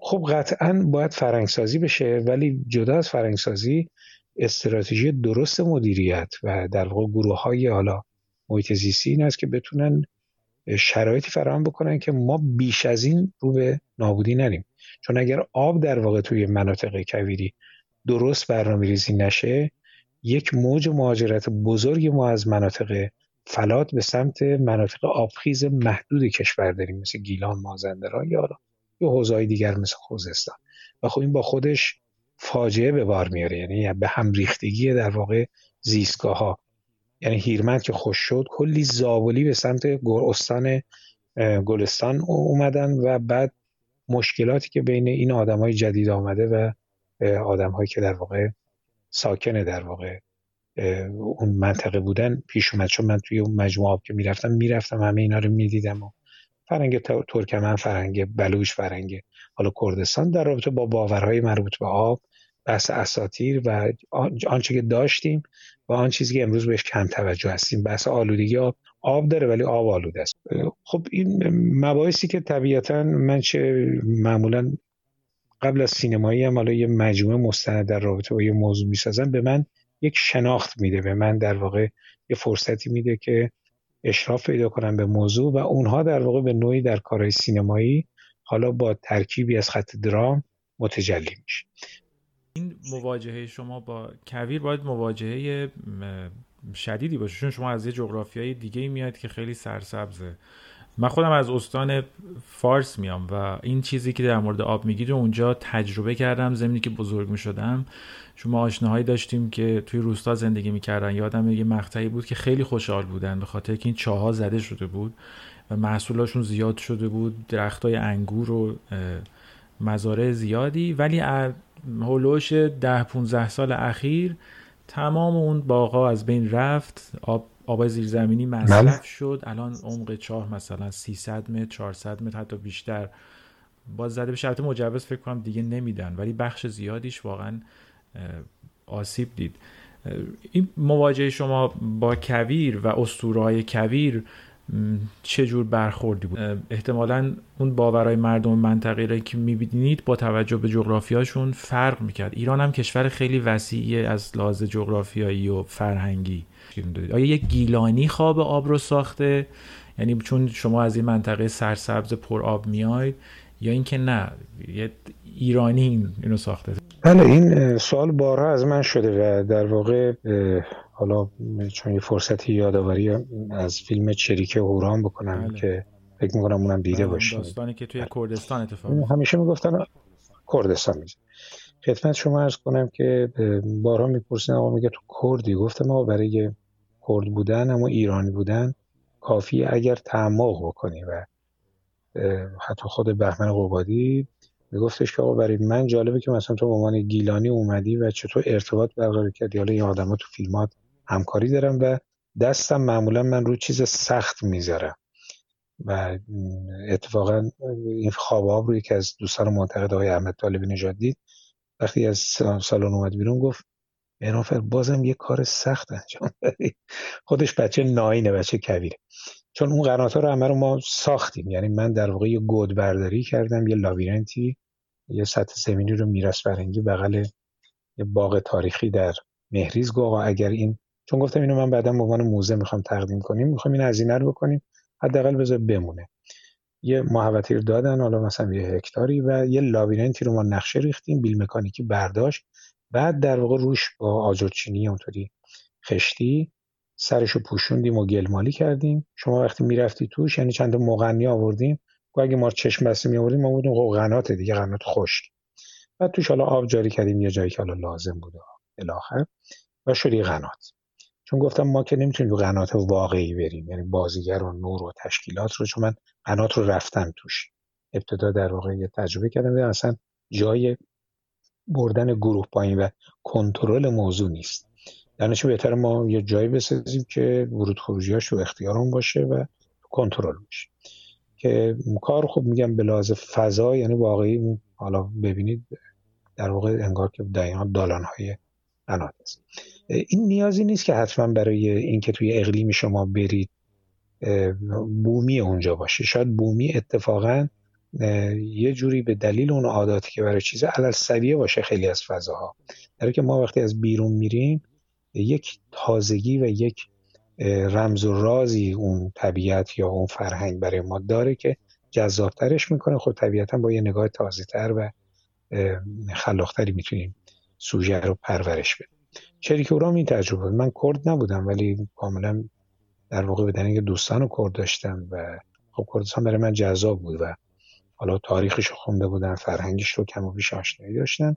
B: خب قطعا باید فرنگسازی بشه ولی جدا از فرنگسازی استراتژی درست مدیریت و در واقع گروه های حالا محیط زیستی این است که بتونن شرایطی فراهم بکنن که ما بیش از این رو به نابودی نریم. چون اگر آب در واقع توی مناطق کویری درست برنامه ریزی نشه یک موج مهاجرت بزرگی ما از مناطق فلات به سمت مناطق آبخیز محدود کشور داریم مثل گیلان مازندران یا یا حوزه‌های دیگر مثل خوزستان. و خب این با خودش فاجعه به بار میاره یعنی به هم ریختگی در واقع زیستگاه ها یعنی هیرمند که خوش شد کلی زابلی به سمت استان گلستان اومدن و بعد مشکلاتی که بین این آدم های جدید آمده و آدم هایی که در واقع ساکن در واقع اون منطقه بودن پیش اومد. چون من توی اون مجموعه که می‌رفتم می‌رفتم همه اینا رو می‌دیدم و فرنگ ترکمن فرنگ بلوش فرنگ حالا کردستان در رابطه با باورهای مربوط به آب بحث اساتیر و آنچه که داشتیم و آن چیزی که امروز بهش کم توجه هستیم. بحث آلودگی آب. آب داره ولی آب آلوده است. خب این مباحثی که طبیعتا من چه معمولا قبل از سینمایی هم حالا یه مجموعه مستند در رابطه با یه موضوع می‌سازن به من یک شناخت میده به من در واقع یه فرصتی میده که اشراف پیدا کنم به موضوع و اونها در واقع به نوعی در کارهای سینمایی حالا با ترکیبی از خط درام متجلی میشه.
A: این مواجهه شما با کویر باید مواجهه شدیدی باشه چون شما از یه جغرافیای دیگه میاد که خیلی سرسبزه. من خودم از استان فارس میام و این چیزی که در مورد آب می‌گیره اونجا تجربه کردم زمینی که بزرگ می‌شدم. چون ما آشناهایی داشتیم که توی روستا زندگی می‌کردن. یادم یه مقطعی بود که خیلی خوشحال بودن به خاطر که این چاها زده شده بود و محصولاشون زیاد شده بود. درختای انگور و مزارع زیادی. ولی هولوش ده 15 سال اخیر تمام اون باغا از بین رفت. آب آبای زیرزمینی مصرف بله. شد. الان عمق چاه مثلا 300 متر 400 متر حتی بیشتر. باز زده به شرط مجوز فکر کنم دیگه نمیدن ولی بخش زیادیش واقعا آسیب دید. این مواجهه شما با کویر و اسطورهای کویر چه جور برخوردی بود؟ احتمالا اون باورهای مردم منطقه را که می‌بینید با توجه به جغرافیاشون فرق می‌کرد. ایران هم کشور خیلی وسیعی از لحاظ جغرافیایی و فرهنگی آیا یک گیلانی خواب آب رو ساخته؟ یعنی چون شما از این منطقه سرسبز پر آب میاید یا اینکه نه یه ایرانی اینو ساخته؟
B: بله این سوال بارها از من شده و در واقع حالا چون یه فرصتی یادآوری از فیلم چریک هوران بکنم بله. که فکر می‌کنم اونم دیده بله، باشه.
A: داستانی که توی کردستان اتفاق
B: همیشه می‌گفتن کردستان میشه خدمت شما ارز کنم که بارها می‌پرسین آقا میگه تو کردی؟ گفتم ما برای کرد بودن اما ایرانی بودن کافی اگر تعمق بکنی و حتی خود بهمن قبادی میگفتش که آقا برای من جالبه که مثلا تو به عنوان گیلانی اومدی و چطور ارتباط برقرار کردی. حالا این آدما تو فیلمات همکاری دارم و دستم معمولا من رو چیز سخت می‌ذارم. و اتفاقا این خواب آب رو یکی از دوستان منتقد آقای احمد طالبی نژاد دید وقتی از سالن اومد بیرون گفت مهرانفر بازم یه کار سخت انجام دادی. خودش بچه ناینه بچه کبیره چون اون قنات ها رو همه رو ما ساختیم. یعنی من در واقع یه گود برداری کردم یه لاویرنتی یه سطح زمینی رو میرس برنگی بغل یه باغ تاریخی در مهریز. گو اگر این چون گفتم اینو من بعدا به عنوان موزه می‌خوام تقدیم کنیم می‌خوام این هزینه رو بکنیم حداقل بذار بمونه. یه محوطه رو دادن حالا مثلا یه هکتاری و یه لاویرنتی رو ما نقشه ریختیم بیل مکانیکی برداشت. بعد در واقع روش با آجرچینی اونطوری خشتی سرشو پوشوندیم و گلمالی کردیم. شما وقتی می‌رفتی توش یعنی چند مغنی آوردیم و اگه ما چشم بسته می آوردیم ما بودیم خب قنات دیگه قنات خشک. بعد توش حالا آب جاری کردیم یه جایی که حالا لازم بود الاخر و شدی قنات چون گفتم ما که نمی‌تونیم رو قنات واقعی بریم یعنی بازیگر و نور و تشکیلات رو چون من قنات رو رفتم توش. ابتدا در واقع یه تجربه کردم اصلا جای بردن گروه پایین و کنترل موضوع نیست. در چه بهتر ما یه جایی بسازیم که ورود خروجیاش رو اختیارمون باشه و کنترل باشه که کار خوب میگم به لحاظ فضا یعنی واقعی حالا ببینید در واقع انگار که دقیقا دالان های قنات است. این نیازی نیست که حتما برای اینکه توی اقلیم شما برید بومی اونجا باشه. شاید بومی اتفاقا یه جوری به دلیل اون عاداتی که برای چیز علل سویه باشه خیلی از فضاها. در که ما وقتی از بیرون میریم یک تازگی و یک رمز و رازی اون طبیعت یا اون فرهنگ برای ما داره که جذابترش می‌کنه. خب طبیعتا با یه نگاه تازه تر و خلاقتری می‌تونیم سوژه رو پرورش بدیم. شریک اورام این تجربه. من کرد نبودم ولی کاملا در واقع به دلیل دوستان کرد داشتم و خب کردستان برای من جذاب بود و حالا تاریخش رو خونده بودن فرهنگش رو کم و بیش آشنایی داشتن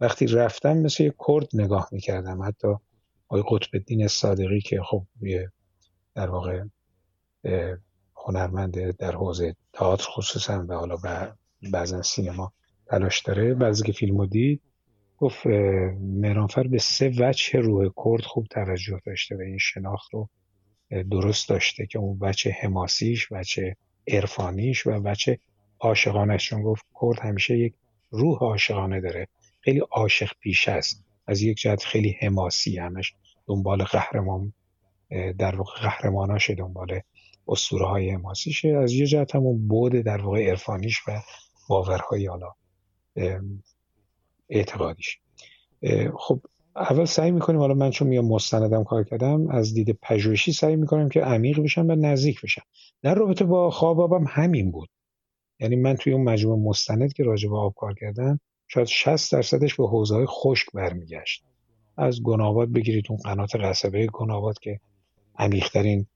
B: وقتی رفتم مثل یه کرد نگاه می‌کردم. حتی آقای قطب الدین صادقی که خب در واقع هنرمند در حوزه تئاتر خصوصا و حالا بعضا سینما تلاش داره. بعضی که فیلمو دید گفت مهرانفر به سه وجه روح کرد خوب توجه داشته و این شناخت رو درست داشته که اون بچه حماسیش بچه عرفانیش و بچه عاشقانش. چون گفت کرد همیشه یک روح عاشقانه داره. خیلی عاشق پیش است. از یک جهت خیلی حماسی همش. دنبال قهرمان در واقع قهرماناشه دنبال اسطوره های حماسیشه از یه جهت هم اون بود در واقع عرفانیش و باورهای حالا اعتقادیش. خب اول سعی می‌کنیم حالا من چون میام مستندم کار کردم از دید پژوهشی سعی می‌کنم که عمیق بشم و نزدیک بشم. در رابطه با خوابم همین بود. یعنی من توی اون مجموعه مستند که راجع به آب کار کردم شاید 60 درصدش به حوزه های خشک برمیگشت. از گناباد بگیرید. اون قنات قصبه گناباد که عمیقترین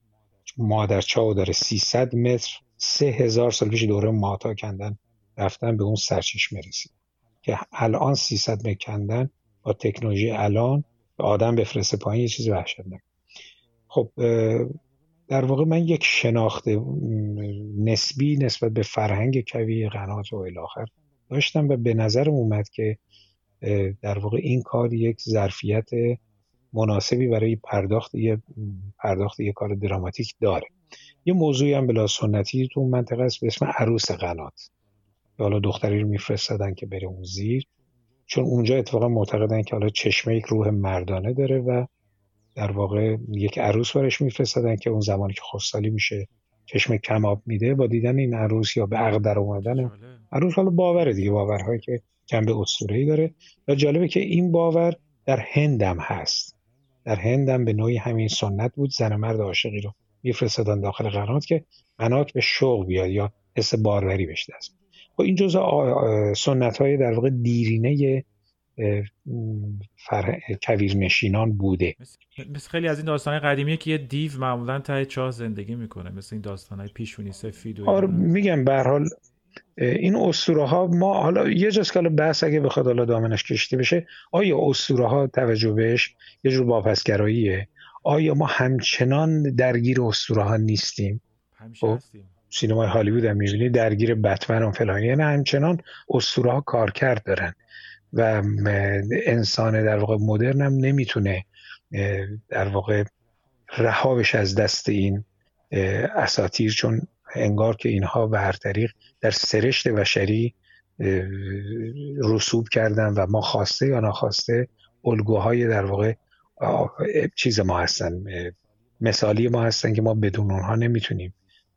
B: مادرچاو داره. 300 متر سه هزار سال پیش دوره ماتا کندن رفتن به اون سرچشمه رسید. که الان 300 متر کندن با تکنولوژی الان به آدم بفرسته پایین یه چیزی وحشتناک. خب در واقع من یک شناخت نسبی نسبت به فرهنگ کوی قنات و الاخر داشتم و به نظر اومد که در واقع این کار یک ظرفیت مناسبی برای پرداخت یه پرداخت یه کار دراماتیک داره. یه موضوعی هم بلا سنتی تو منطقه است به اسم عروس قنات. حالا دختری رو میفرستادن که بره اون زیر. چون اونجا اتفاقا معتقدن که حالا چشمه یک روح مردانه داره و در واقع یک عروس برش میفرستادن که اون زمانی که خستالی میشه چشم کماب میده با دیدن این عروس یا به عقد در اومدن عروس حالا باوره دیگه باورهایی که جنبه اسطوره‌ای داره. و جالبه که این باور در هندم هست. در هندم به نوعی همین سنت بود زن مرد عاشقی رو میفرستادن داخل قنات که قنات به شوق بیاد یا حس باروری بشه دست خب این جزء سنت های در واقع دیرینه کویر نشینان بوده.
A: مثل خیلی از این داستان قدیمیه که یه دیو معمولا ته چاه زندگی می‌کنه مثل این داستان های پیشونی سفید و
B: آره میگم به حال این اسطوره ها ما حالا یه جاست که بحث اگه بخواد حالا دامنش کشیده بشه آیا اسطوره ها توجه بهش یه جور واپسگراییه آیا ما همچنان درگیر اسطوره ها نیستیم
A: همیشه خب؟ هستیم
B: سینمای هالیوود هم می‌بینی درگیر بتمن و فلان یعنی همچنان اسطوره ها کارکرد دارن و انسان در واقع مدرن هم نمی‌تونه در واقع رها از دست این اساتیر چون انگار که اینها به هر طریق در سرشت بشری رسوب کردن و ما خواسته یا ناخواسته الگوهای در واقع چیز ما هستن مثالی ما هستن که ما بدون اونها نمی‌تونیم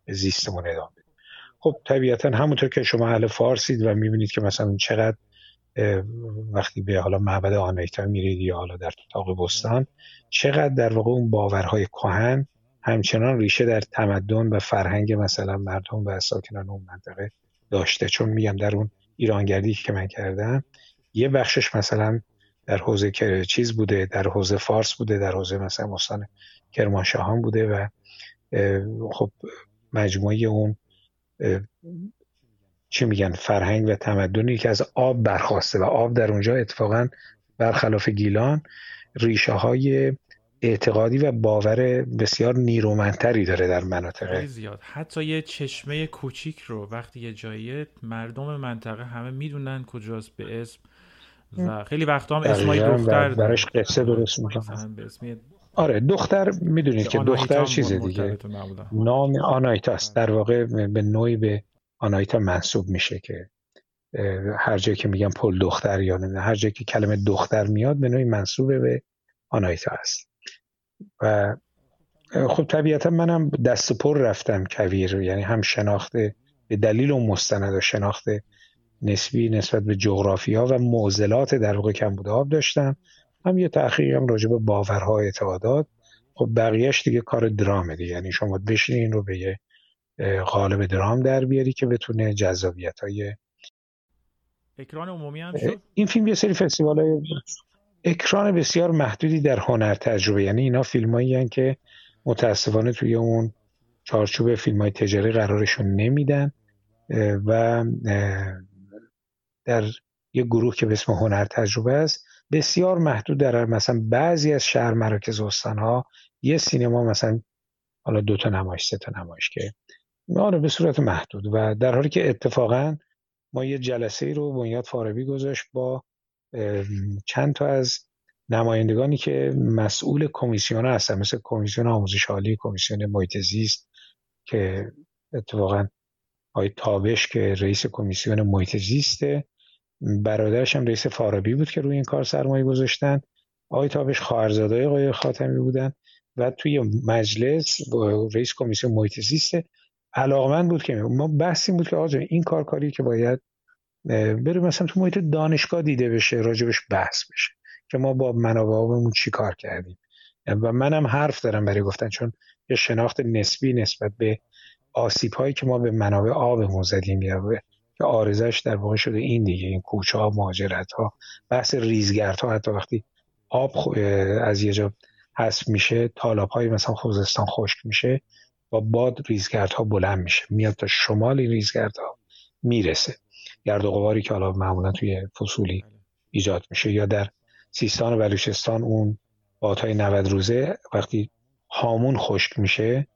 B: زیستمون ادامه بدیم. خب طبیعتا همونطور که شما اهل فارسید و می‌بینید که مثلا چقدر وقتی به حالا معبد آنایتا میرید یا حالا در تاق بستان چقدر در واقع اون باورهای کهن همچنان ریشه در تمدن و فرهنگ مثلا مردم و ساکنان اون منطقه داشته. چون میگم در اون ایرانگردی که من کردم یه بخشش مثلا در حوزه چیز بوده در حوزه فارس بوده در حوزه مثلا مستان کرمانشاهان بوده و خب مجموعه اون چی میگن فرهنگ و تمدنی که از آب برخواسته و آب در اونجا اتفاقا برخلاف گیلان ریشه های اعتقادی و باور بسیار نیرومندتری داره در مناطق.
A: زیاد. حتی یه چشمه کوچیک رو وقتی یه جایی مردم منطقه همه می‌دونن کجاست به اسم و خیلی وقتا هم اسمای دختر
B: براش قصه درست می‌کنن. آره دختر می‌دونید که دختر چیز دیگه. نام آنایتاست در واقع به نوعی به آنایتا منصوب میشه که هر جایی که میگن پل دختر یا نه هر جایی که کلمه دختر میاد به نوعی منصوبه به آنایتا است. و خب طبیعتا منم دست پر رفتم کویر یعنی هم شناخت به دلیل اون مستند و شناخت نسبی نسبت به جغرافیا و معضلات در واقع کمبود آب داشتم هم یه تحقیقی هم راجع به باورها اعتقادات خب بقیهش دیگه کار درامه دیگه یعنی شما بشینی این رو به یه قالب درام در بیاری که بتونه جذابیت های
A: اکران عمومی هم شد؟
B: این فیلم یه سری فستیوال های اکران بسیار محدودی در هنر تجربه یعنی اینا فیلم هایی که متاسفانه توی اون چارچوب فیلم های تجاری قرارشون نمیدن و در یه گروه که به اسم هنر تجربه است بسیار محدود در مثلا بعضی از شهر مراکز استان ها یه سینما مثلا حالا دو تا نمایش سه تا نمایش که آره به صورت محدود و در حالی که اتفاقا ما یه جلسه ای رو بنیاد فاربی گذاشت با چند تا از نمایندگانی که مسئول کمیسیون هستن مثل کمیسیون آموزش عالی کمیسیون محیط زیست که اتفاقا آقای تابش که رئیس کمیسیون محیط زیسته برادرش هم رئیس فارابی بود که روی این کار سرمایه گذاشتن. آقای تابش خواهرزاده آقای خاتمی بودن و توی مجلس رئیس کمیسیون محیط زیست علاقمند بود که ما بحث بود که آقا این کار کاری که باید بره مثلا تو محیط دانشگاه دیده بشه راجبش بحث بشه که ما با منابع آبمون چی کار کردیم. و منم حرف دارم برای گفتن چون یه شناخت نسبی نسبت به آسیب هایی که ما به منابع آبمون زدیم یا که آرزش در واقع شده این دیگه این کوچه ها مهاجرت ها بحث ریزگرد ها حتی وقتی آب از یه جا حذف میشه تالاب های مثلا خوزستان خشک میشه با باد ریزگرد ها بلند میشه. میاد تا شمال این ریزگرد ها می‌رسه. گرد و غباری که حالا معمولا توی فصولی ایجاد میشه یا در سیستان و بلوچستان اون بادهای 90 روزه وقتی هامون خشک میشه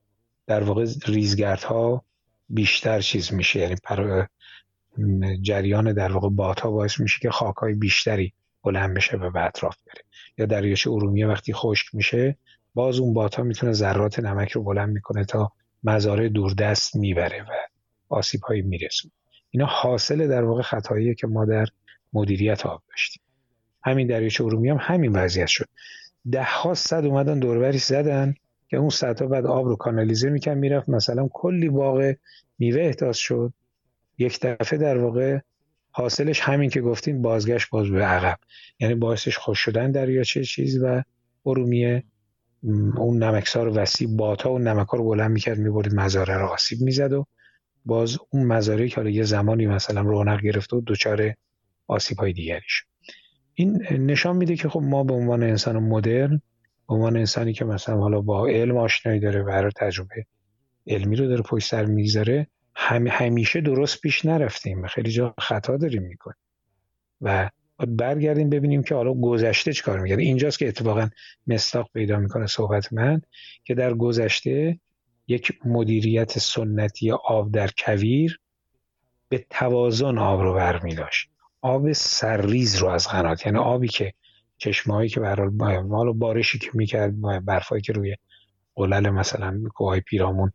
B: در واقع ریزگردها بیشتر چیز میشه. یعنی پر جریان در واقع بادها باعث میشه که خاکهای بیشتری بلند بشه و به اطراف بره. یا دریاچه ارومیه وقتی خشک میشه باز اون بادها می‌تونه ذرات نمک رو بلند می‌کنه تا مزارع دوردست می‌بره و آسیب هایی میرسونه. اینا حاصل در واقع خطاییه که ما در مدیریت آب داشتیم. همین دریاچه ارومیه هم همین وضعیت شد. ده ها صد اومدن دوربری زدن که اون صدها بعد آب رو کانالیزه میکن می‌رفت مثلا کلی باغ میوه احداث شد. یک دفعه در واقع حاصلش همین که گفتیم بازگشت باز به عقب. یعنی باعثش خوش شدن دریاچه چیز و ارومیه اون نمکسار وسیع باتا و نمکار رو بلند می‌کرد می‌برد مزاره رو آسیب می‌زد و باز اون مزاره که حالا یه زمانی مثلا رونق گرفته و دچار آسیب های دیگری شد این نشان میده که خب ما به عنوان انسان مدرن به عنوان انسانی که مثلا حالا با علم آشنایی داره و تجربه علمی رو داره پشت سر می‌گذاره هم همیشه درست پیش نرفتیم خیلی جا خطا داریم می‌کنیم. و برگردیم ببینیم که حالا گذشته چیکار می‌کرد. اینجاست که اتفاقا مستاق پیدا می‌کنه صحبت من که در گذشته یک مدیریت سنتی آب در کویر به توازن آب رو برمی داشت. آب سرریز رو از قنات یعنی آبی که چشمهایی که برحال مال بارشی که می‌کرد برفایی که روی قلل مثلا کوهای پیرامون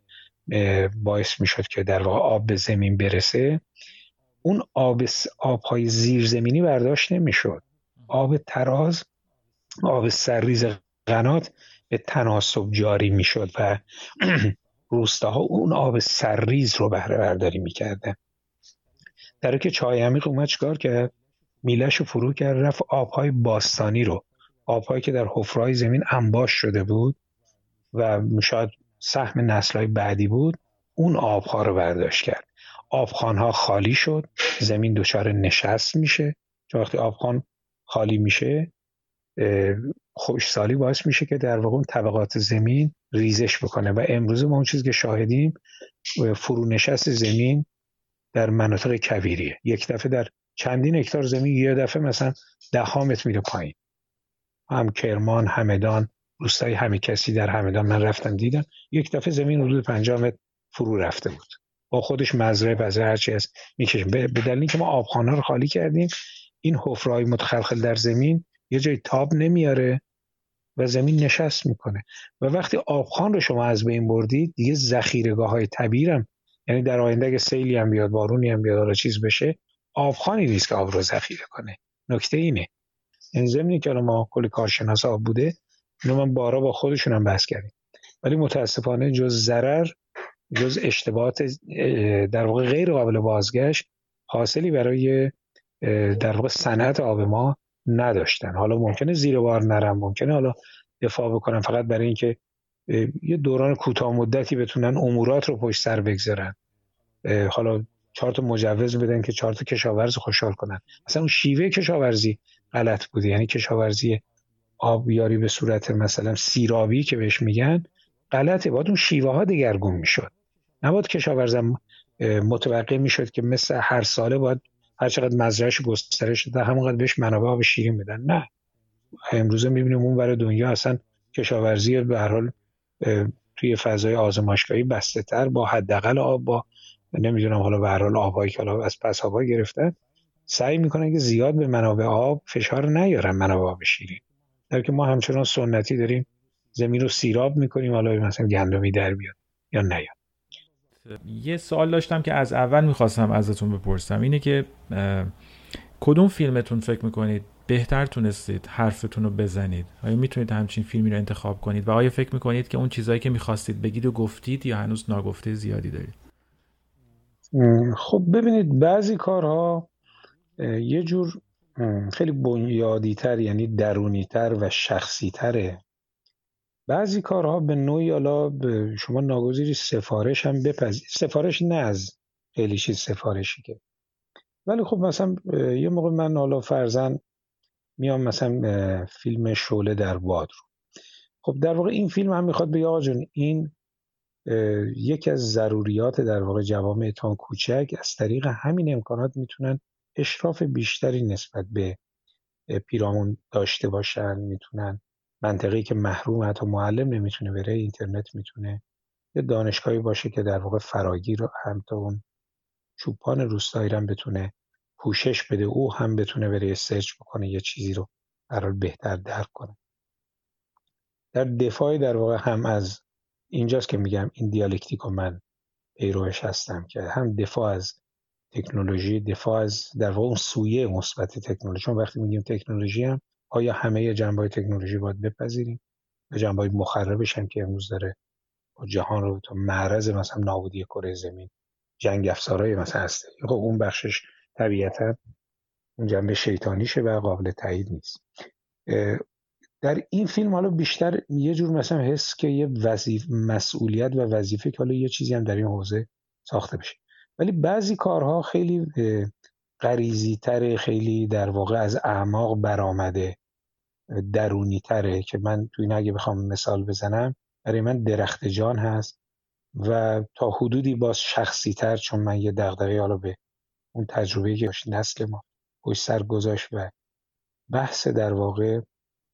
B: باعث می‌شد که در واقع آب به زمین برسه اون آب آبهای زیرزمینی برداشت نمی‌شد. آب تراز آب سرریز قنات به تناسب جاری می‌شد و روستاها اون آب سرریز رو بهره برداری می‌کردن. در که چای عمیق اومد چکار کرد؟ میلش رو فرو کرد رفت آبهای باستانی رو آبهایی که در حفرهای زمین انباش شده بود و شاید سهم نسلهای بعدی بود اون آبها رو برداشت کرد. آبخانها خالی شد زمین دچار نشست میشه. چون وقتی آبخان خالی میشه خوشسالی باعث میشه که در واقع طبقات زمین ریزش بکنه. و امروز ما اون چیزی که شاهدیم فرونشست زمین در مناطق کویریه. یک دفعه در چندین هکتار زمین یه دفعه مثلا ده ها متر میره پایین. هم کرمان همدان روستای همه کسی در همدان من رفتم دیدم. یک دفعه زمین حدود 50 متر فرو رفته بود. با خودش مزرعه پزه هرچی از می‌کشیم. به دلیل اینکه ما آبخانه رو خالی کردیم این حفرهای متخلخل در زمین یه جای تاب نمیاره. و زمین نشست می‌کنه. و وقتی آبخان رو شما از بین بردید دیگه ذخیرگاه های طبیعی یعنی در آینده اگه سیلی هم بیاد بارونی هم بیاد حالا چیز بشه آبخانی نیست که آب رو ذخیره کنه. نکته اینه. این یعنی زمینی که ما کل کارشناس آب بوده اینو من بارا با خودشون هم بحث کردیم. ولی متاسفانه جز ضرر جز اشتباهات در واقع غیر قابل بازگشت حاصلی برای در واقع صنعت آب ما نداشتن. حالا ممکنه زیر بار نرم ممکنه حالا دفاع بکنن فقط برای اینکه یه دوران کوتاه مدتی بتونن امورات رو پشت سر بگذارن. حالا چهار تا مجوز بدن که چهار تا کشاورز خوشحال کنن. اصلا اون شیوه کشاورزی غلط بوده. یعنی کشاورزی آبیاری به صورت مثلا سیرابی که بهش میگن غلطه. باید اون شیوه ها دگرگون می‌شد. نباید کشاورزم متوقع می‌شد که مثل هر ساله باید هر چقدر مزرعش گسترش ده همونقدر بهش منابع آب شیرین بدن نه. امروزه می‌بینیم اون برای دنیا اصلا کشاورزی به هر حال توی فضای آزمایشگاهی بسته تر با حداقل آب با نمی‌دونم حالا به هر حال آبایی که حالا از پس آبایی گرفتن سعی می‌کنن که زیاد به منابع آب فشار نیارن منابع آب شیرین. در که ما همچنان سنتی داریم زمین رو سیراب می‌کنیم حالا مثلا گندمی در بیاد یا نیاد.
A: یه سوال داشتم که از اول می‌خواستم ازتون بپرسم. اینه که کدوم فیلمتون فکر می‌کنید بهتر تونستید حرفتون رو بزنید؟ آیا می‌تونید همچین فیلمی رو انتخاب کنید؟ و آیا فکر می‌کنید که اون چیزهایی که می‌خواستید بگید و گفتید یا هنوز ناگفته زیادی دارید؟
B: خب ببینید بعضی کارها یه جور خیلی بنیادیتر یعنی درونیتر و شخصیتره. بعضی کارها به نوعی حالا شما ناگزیری سفارش هم بپذیر سفارش نه از خیلی سفارشی که. ولی خب مثلا یه موقع من حالا فرزن میام مثلا فیلم شوله در باد رو. خب در واقع این فیلم هم می‌خواد به آقا جون این یکی از ضروریات در واقع جوامع تان کوچک از طریق همین امکانات می‌تونن اشراف بیشتری نسبت به پیرامون داشته باشن می‌تونن منطقه‌ای که محروم حتی معلم نمی‌تونه بره اینترنت می‌تونه یه دانشگاهی باشه که در واقع فراگیر هم تا اون چوپان روستایی هم بتونه پوشش بده او هم بتونه بره سرچ بکنه یه چیزی رو برای بهتر درک کنه. در دفاعی در واقع هم از اینجاست که میگم این دیالکتیک رو من پیروش هستم که هم دفاع از تکنولوژی دفاع از در واقع سویه مثبت تکنولوژی. چون وقتی میگیم تکنولوژی هم آیا همه جنبه تکنولوژی باید بپذیریم؟ و جنبه مخربش هم که امروز داره جهان رو تا معرض مثلا نابودی کره زمین جنگ افزارهای مثلا هست. خب اون بخشش طبیعتا اون جنبه شیطانیشه و قابل تایید نیست. در این فیلم حالا بیشتر یه جور مثلا حس که یه وظیف مسئولیت و وظیفه که حالا یه چیزی هم در این حوزه ساخته بشه. ولی بعضی کارها خیلی غریزی تره خیلی در واقع از اعماق برآمده درونی تره که من توی این اگه بخوام مثال بزنم برای من درخت جان هست و تا حدودی باز شخصی تر چون من یه دغدغه حالا به اون تجربه که نسل ما پشت سر گذاشت و بحث در واقع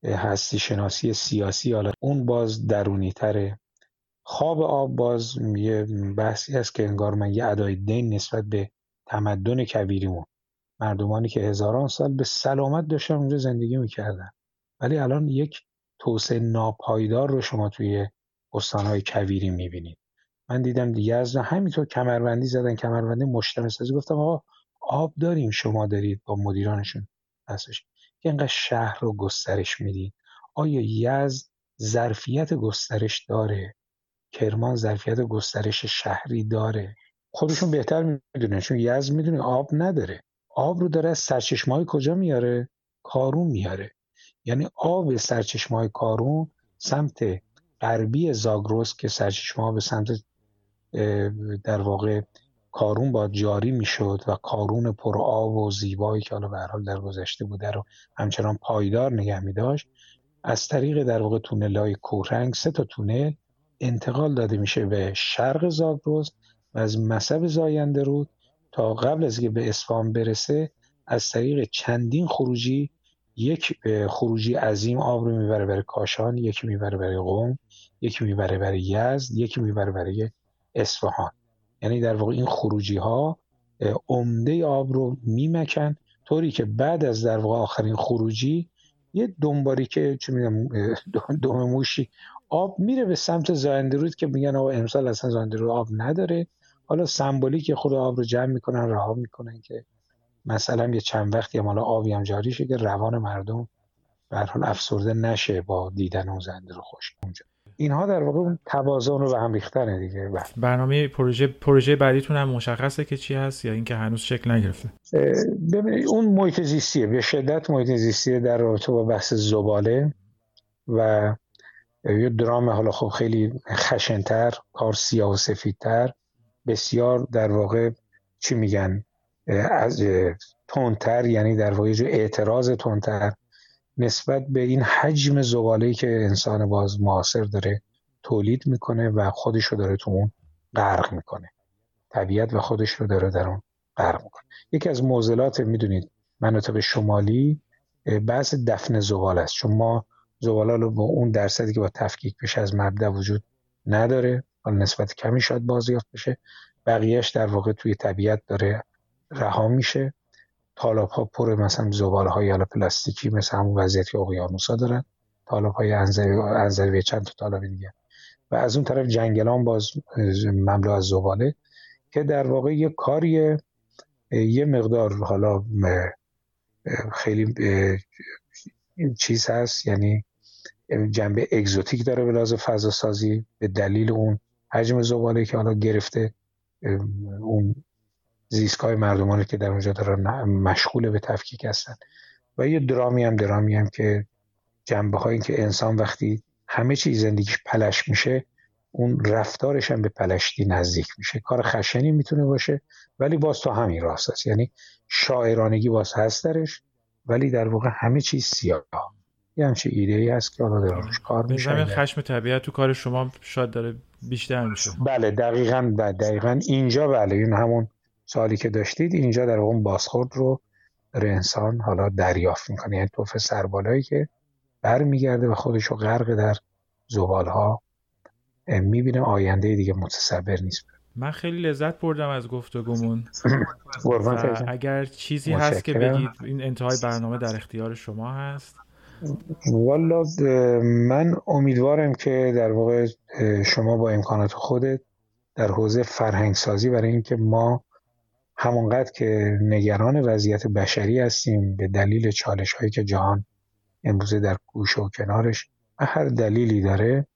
B: هستی شناسی سیاسی حالا اون باز درونی تره خواب آب باز یه بحثی هست که انگار من یه ادای دین نسبت به تمدن کبیریمون مردمانی که هزاران سال به سلامت داشتن اونجا زندگی می‌کردن. ولی الان یک توسعه ناپایدار رو شما توی استانهای کویری می‌بینید. من دیدم دیگه از همینطور کمربندی زدن کمربندی مشتمل سازی گفتم آقا آب داریم شما دارید با مدیرانشون هستش که اینقدر شهر رو گسترش می‌دید آیا یزد ظرفیت گسترش داره؟ کرمان ظرفیت گسترش شهری داره؟ خودشون بهتر می‌دونه چون یزد می‌دونه آب نداره. آب رو داره از سرچشمه کجا میاره؟ کارون میاره. یعنی آب سرچشمه های کارون سمت غربی زاگروس که سرچشمه به سمت در واقع کارون با جاری می‌شد و کارون پر آب و زیبایی که حالا به حال در گذشته بوده رو همچنان پایدار نگه می داشت از طریق در واقع تونل های کورنگ سه تا تونل انتقال داده میشه به شرق زاگرس و از مصب زاینده رود تا قبل از اینکه به اصفهان برسه از طریق چندین خروجی یک خروجی عظیم آب رو می‌بره برای کاشان یکی می‌بره برای قوم یکی می‌بره برای یزد یکی می‌بره برای اصفهان. یعنی در واقع این خروجی ها عمده آب رو میمکن طوری که بعد از در واقع آخرین خروجی یه دنباری که چه میگم دوم موشی آب میره به سمت زاینده رود که میگن آقا امسال اصلا زاینده رود آب نداره. حالا سمبولیک خود آب رو جمع می‌کنن رها می‌کنن که مثلا یه چند وقتی هم حالا آبی هم جاری شه که روان مردم به حال افسرده نشه با دیدن اون زنده رو خوش. اونجا اینها در واقع اون توازن رو به هم ریختن دیگه. بله.
A: برنامه پروژه پروژه بعدیتون هم مشخصه که چی هست یا اینکه هنوز شکل نگرفته؟
B: ببینید اون محیط زیستیه. به شدت محیط زیستیه در رابطه با بحث زباله و یه درام حالا خب خیلی خشنتر کار سیاه و سفیدتر. بسیار در واقع چی میگن از تندتر یعنی در واقع اعتراض تندتر نسبت به این حجم زباله‌ای که انسان باز معاصر داره تولید می‌کنه و خودش رو داره تو اون غرق می‌کنه. طبیعت و خودش رو داره در اون غرق می‌کنه. یکی از موزلات می‌دونید مناطق شمالی بعض دفن زباله است. چون ما زباله رو با اون درصدی که با تفکیک بشه از مبدا وجود نداره. حالا نسبت کمی شاید بازیافت بشه. بقیهش در واقع توی طبیعت داره رها میشه. تالاب ها پر مثلا زباله های حالا پلاستیکی مثل همون وضعیت که اقیانوسا دارن. تالاب های انزوی چند تا تالاب دیگه. و از اون طرف جنگلان باز مملو از زباله که در واقع یه کاری یه مقدار حالا خیلی چیز هست. یعنی جنبه اگزوتیک داره به لحاظ فضا سازی به دلیل اون حجم زباله که حالا گرفته اون زیستگاه مردمانی که در اونجا دارن مشغول به تفکیک هستن. و یه درامی هم درامی هم که جنبه هایی که انسان وقتی همه چیز زندگیش پلش میشه اون رفتارش هم به پلشتی نزدیک میشه. کار خشنی می‌تونه باشه ولی باز تو همین راست است. یعنی شاعرانگی باز هست درش ولی در واقع همه چیز سیاه. یه همچه ایده ای هست که حالا روش کار میشه
A: خشم طبیعت تو کار شما شاید داره بیشتر میشه.
B: بله دقیقا دقیقا اینجا بله این همون سوالی که داشتید اینجا در اون بازخورد رو در انسان حالا دریافت می‌کنه. یعنی توف سربالایی که برمیگرده و خودش رو غرق در زبال ها می‌بینه آینده دیگه متصبر نیست.
A: من خیلی لذت بردم از گفتگومون. اگر چیزی. هست که بگید این انتهای برنامه در اختیار شما هست.
B: والا من امیدوارم که در واقع شما با امکانات خودت در حوزه فرهنگسازی برای اینکه ما همانقدر که نگران وضعیت بشری هستیم به دلیل چالش هایی که جهان امروزه در گوش و کنارش هر دلیلی داره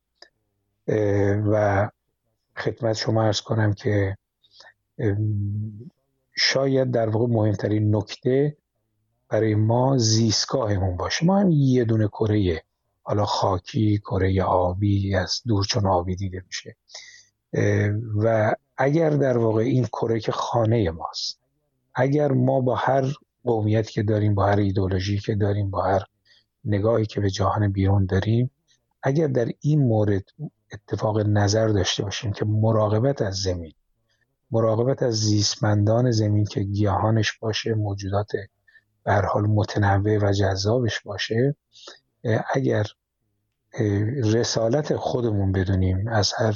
B: و خدمت شما ارز کنم که شاید در واقع مهمترین نکته برای ما زیستگاهمون باشه. ما هم یه دونه کره حالا خاکی کره آبی از دور چون آبی دیده میشه. و اگر در واقع این کره که خانه ماست اگر ما با هر قومیتی که داریم با هر ایدولوژی که داریم با هر نگاهی که به جهان بیرون داریم اگر در این مورد اتفاق نظر داشته باشیم که مراقبت از زمین مراقبت از زیستمندان زمین که گیاهانش باشه موجودات به حال متنوع و جذابش باشه اگر رسالت خودمون بدونیم از هر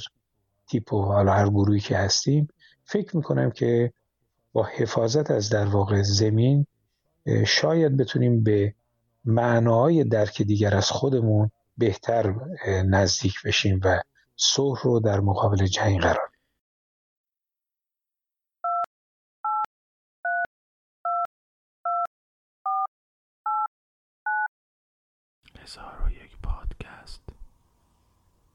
B: تیپ و حالا هر گروهی که هستیم فکر می‌کنم که با حفاظت از در واقع زمین شاید بتونیم به معناهای درک دیگر از خودمون بهتر نزدیک بشیم و صلح رو در مقابل جنگ قرار